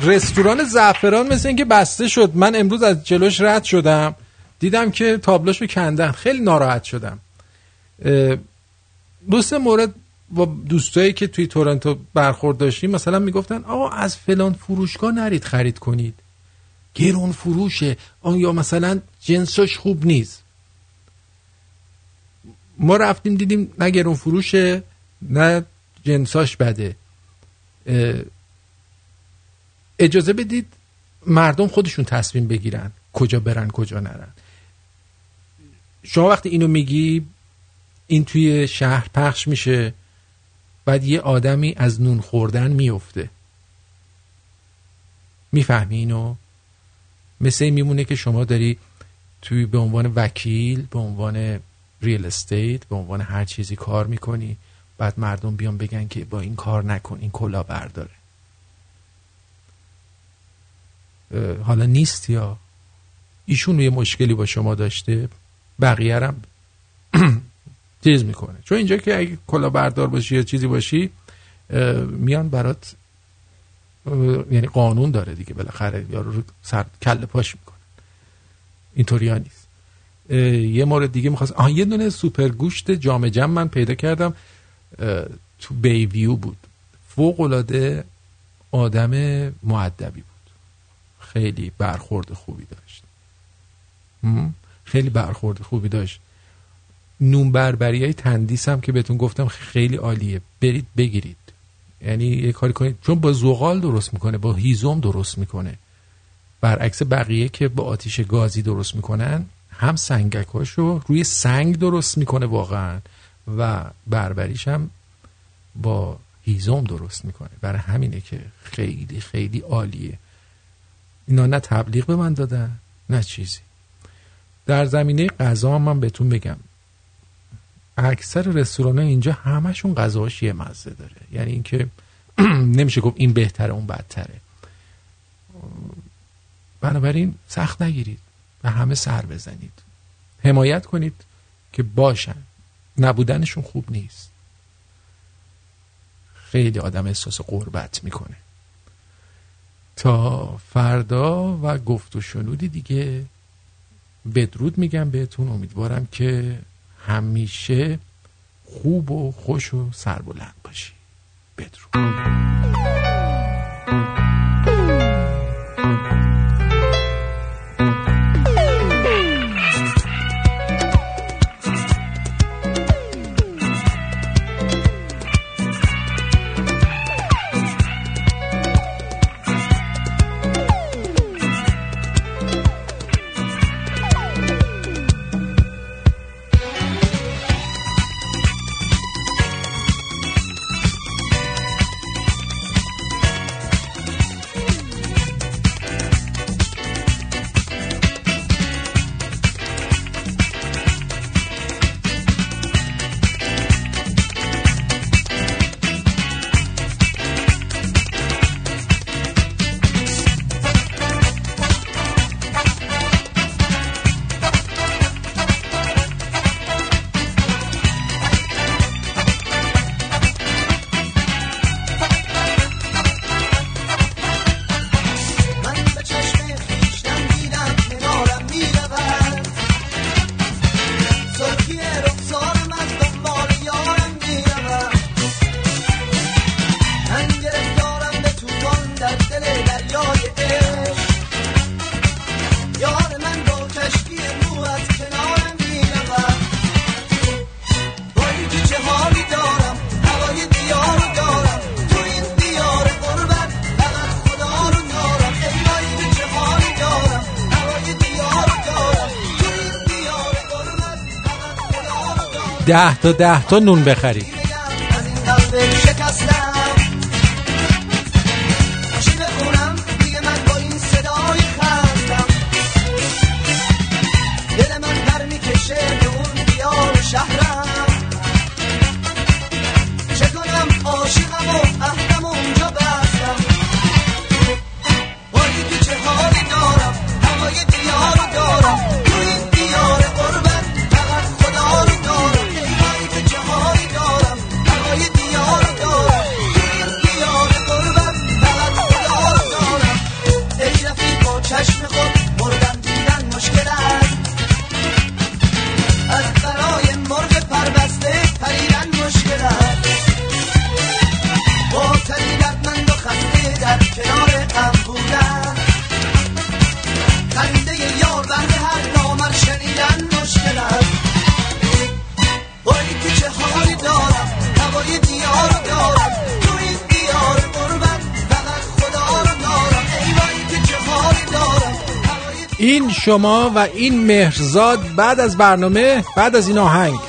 رستوران زعفران مثل اینکه بسته شد. من امروز از جلوش رد شدم. دیدم که تابلوشو کندن خیلی ناراحت شدم. دوست مورد با دوستایی که توی تورنتو برخورد داشتیم مثلا می‌گفتن آقا از فلان فروشگاه نرید خرید کنید. گرون فروشه آن یا مثلا جنسش خوب نیست. ما رفتیم دیدیم نه گرون فروشه نه جنساش بده. اجازه بدید مردم خودشون تصمیم بگیرن کجا برن کجا نرن. شما وقتی اینو میگی این توی شهر پخش میشه بعد یه آدمی از نون خوردن میفته. می‌فهمی اینو؟ مثل میمونه که شما داری توی به عنوان وکیل به عنوان ریل استیت به عنوان هر چیزی کار می‌کنی بعد مردم بیان بگن که با این کار نکن این کلا برداره. حالا نیست یا؟ ایشون یه مشکلی با شما داشته بقیه هم (clears throat) چیز می‌کنه. چون اینجا که اگه کلا بردار باشی یا چیزی باشی میان برات یعنی قانون داره دیگه بالاخره یارو رو سر کله پاش می‌کنه. ها نیست. یه مورد دیگه می‌خواست آها یه دونه سوپر گوشت جام جم من پیدا کردم تو بیویو بود. فوق العاده آدم معدبی بود. خیلی برخورد خوبی داشت؟ خیلی برخورد خوبی داشت. نون بربری های تندیس هم که بهتون گفتم خیلی عالیه. برید بگیرید. یعنی یه کاری کنید چون با زغال درست می‌کنه با هیزم درست می‌کنه. برعکس بقیه که با آتیش گازی درست می‌کنن هم سنگکاشو روی سنگ درست می‌کنه واقعا و بربریش هم با هیزم درست می‌کنه. برای همینه که خیلی خیلی عالیه. اینا نه تبلیغ به من دادن نه چیزی. در زمینه غذا من بهتون بگم. اکثر رستوران اینجا همشون غذاش یه مزه داره. یعنی اینکه (clears throat) نمیشه گفت این بهتره اون بدتره. بنابراین سخت نگیرید و همه سر بزنید. حمایت کنید که باشن. نبودنشون خوب نیست. خیلی آدم احساس قربت می‌کنه. تا فردا و گفت و شنودی دیگه بدرود میگم بهتون. امیدوارم که همیشه خوب و خوش و سربلند باشی. بدرود. ده تا ده تا نون بخرید شما و این مهرزاد بعد از برنامه بعد از این آهنگ.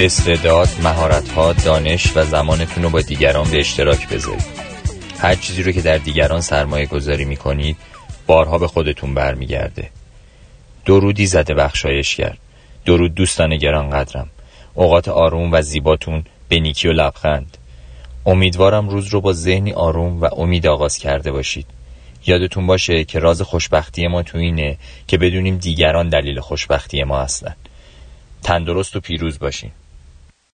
استعداد، مهارت‌ها، دانش و زمانتون رو با دیگران به اشتراک بذارید. هر چیزی رو که در دیگران سرمایه گذاری می‌کنید بارها به خودتون برمیگرده. درودی زده بخشایش کرد. درود دوستان گران قدرم. اوقات آروم و زیباتون به نیکی و لبخند. امیدوارم روز رو با ذهنی آروم و امید آغاز کرده باشید. یادتون باشه که راز خوشبختی ما تو اینه که بدونیم دیگران دلیل خوشبختی ما هستن. تندرست و پیروز باشین.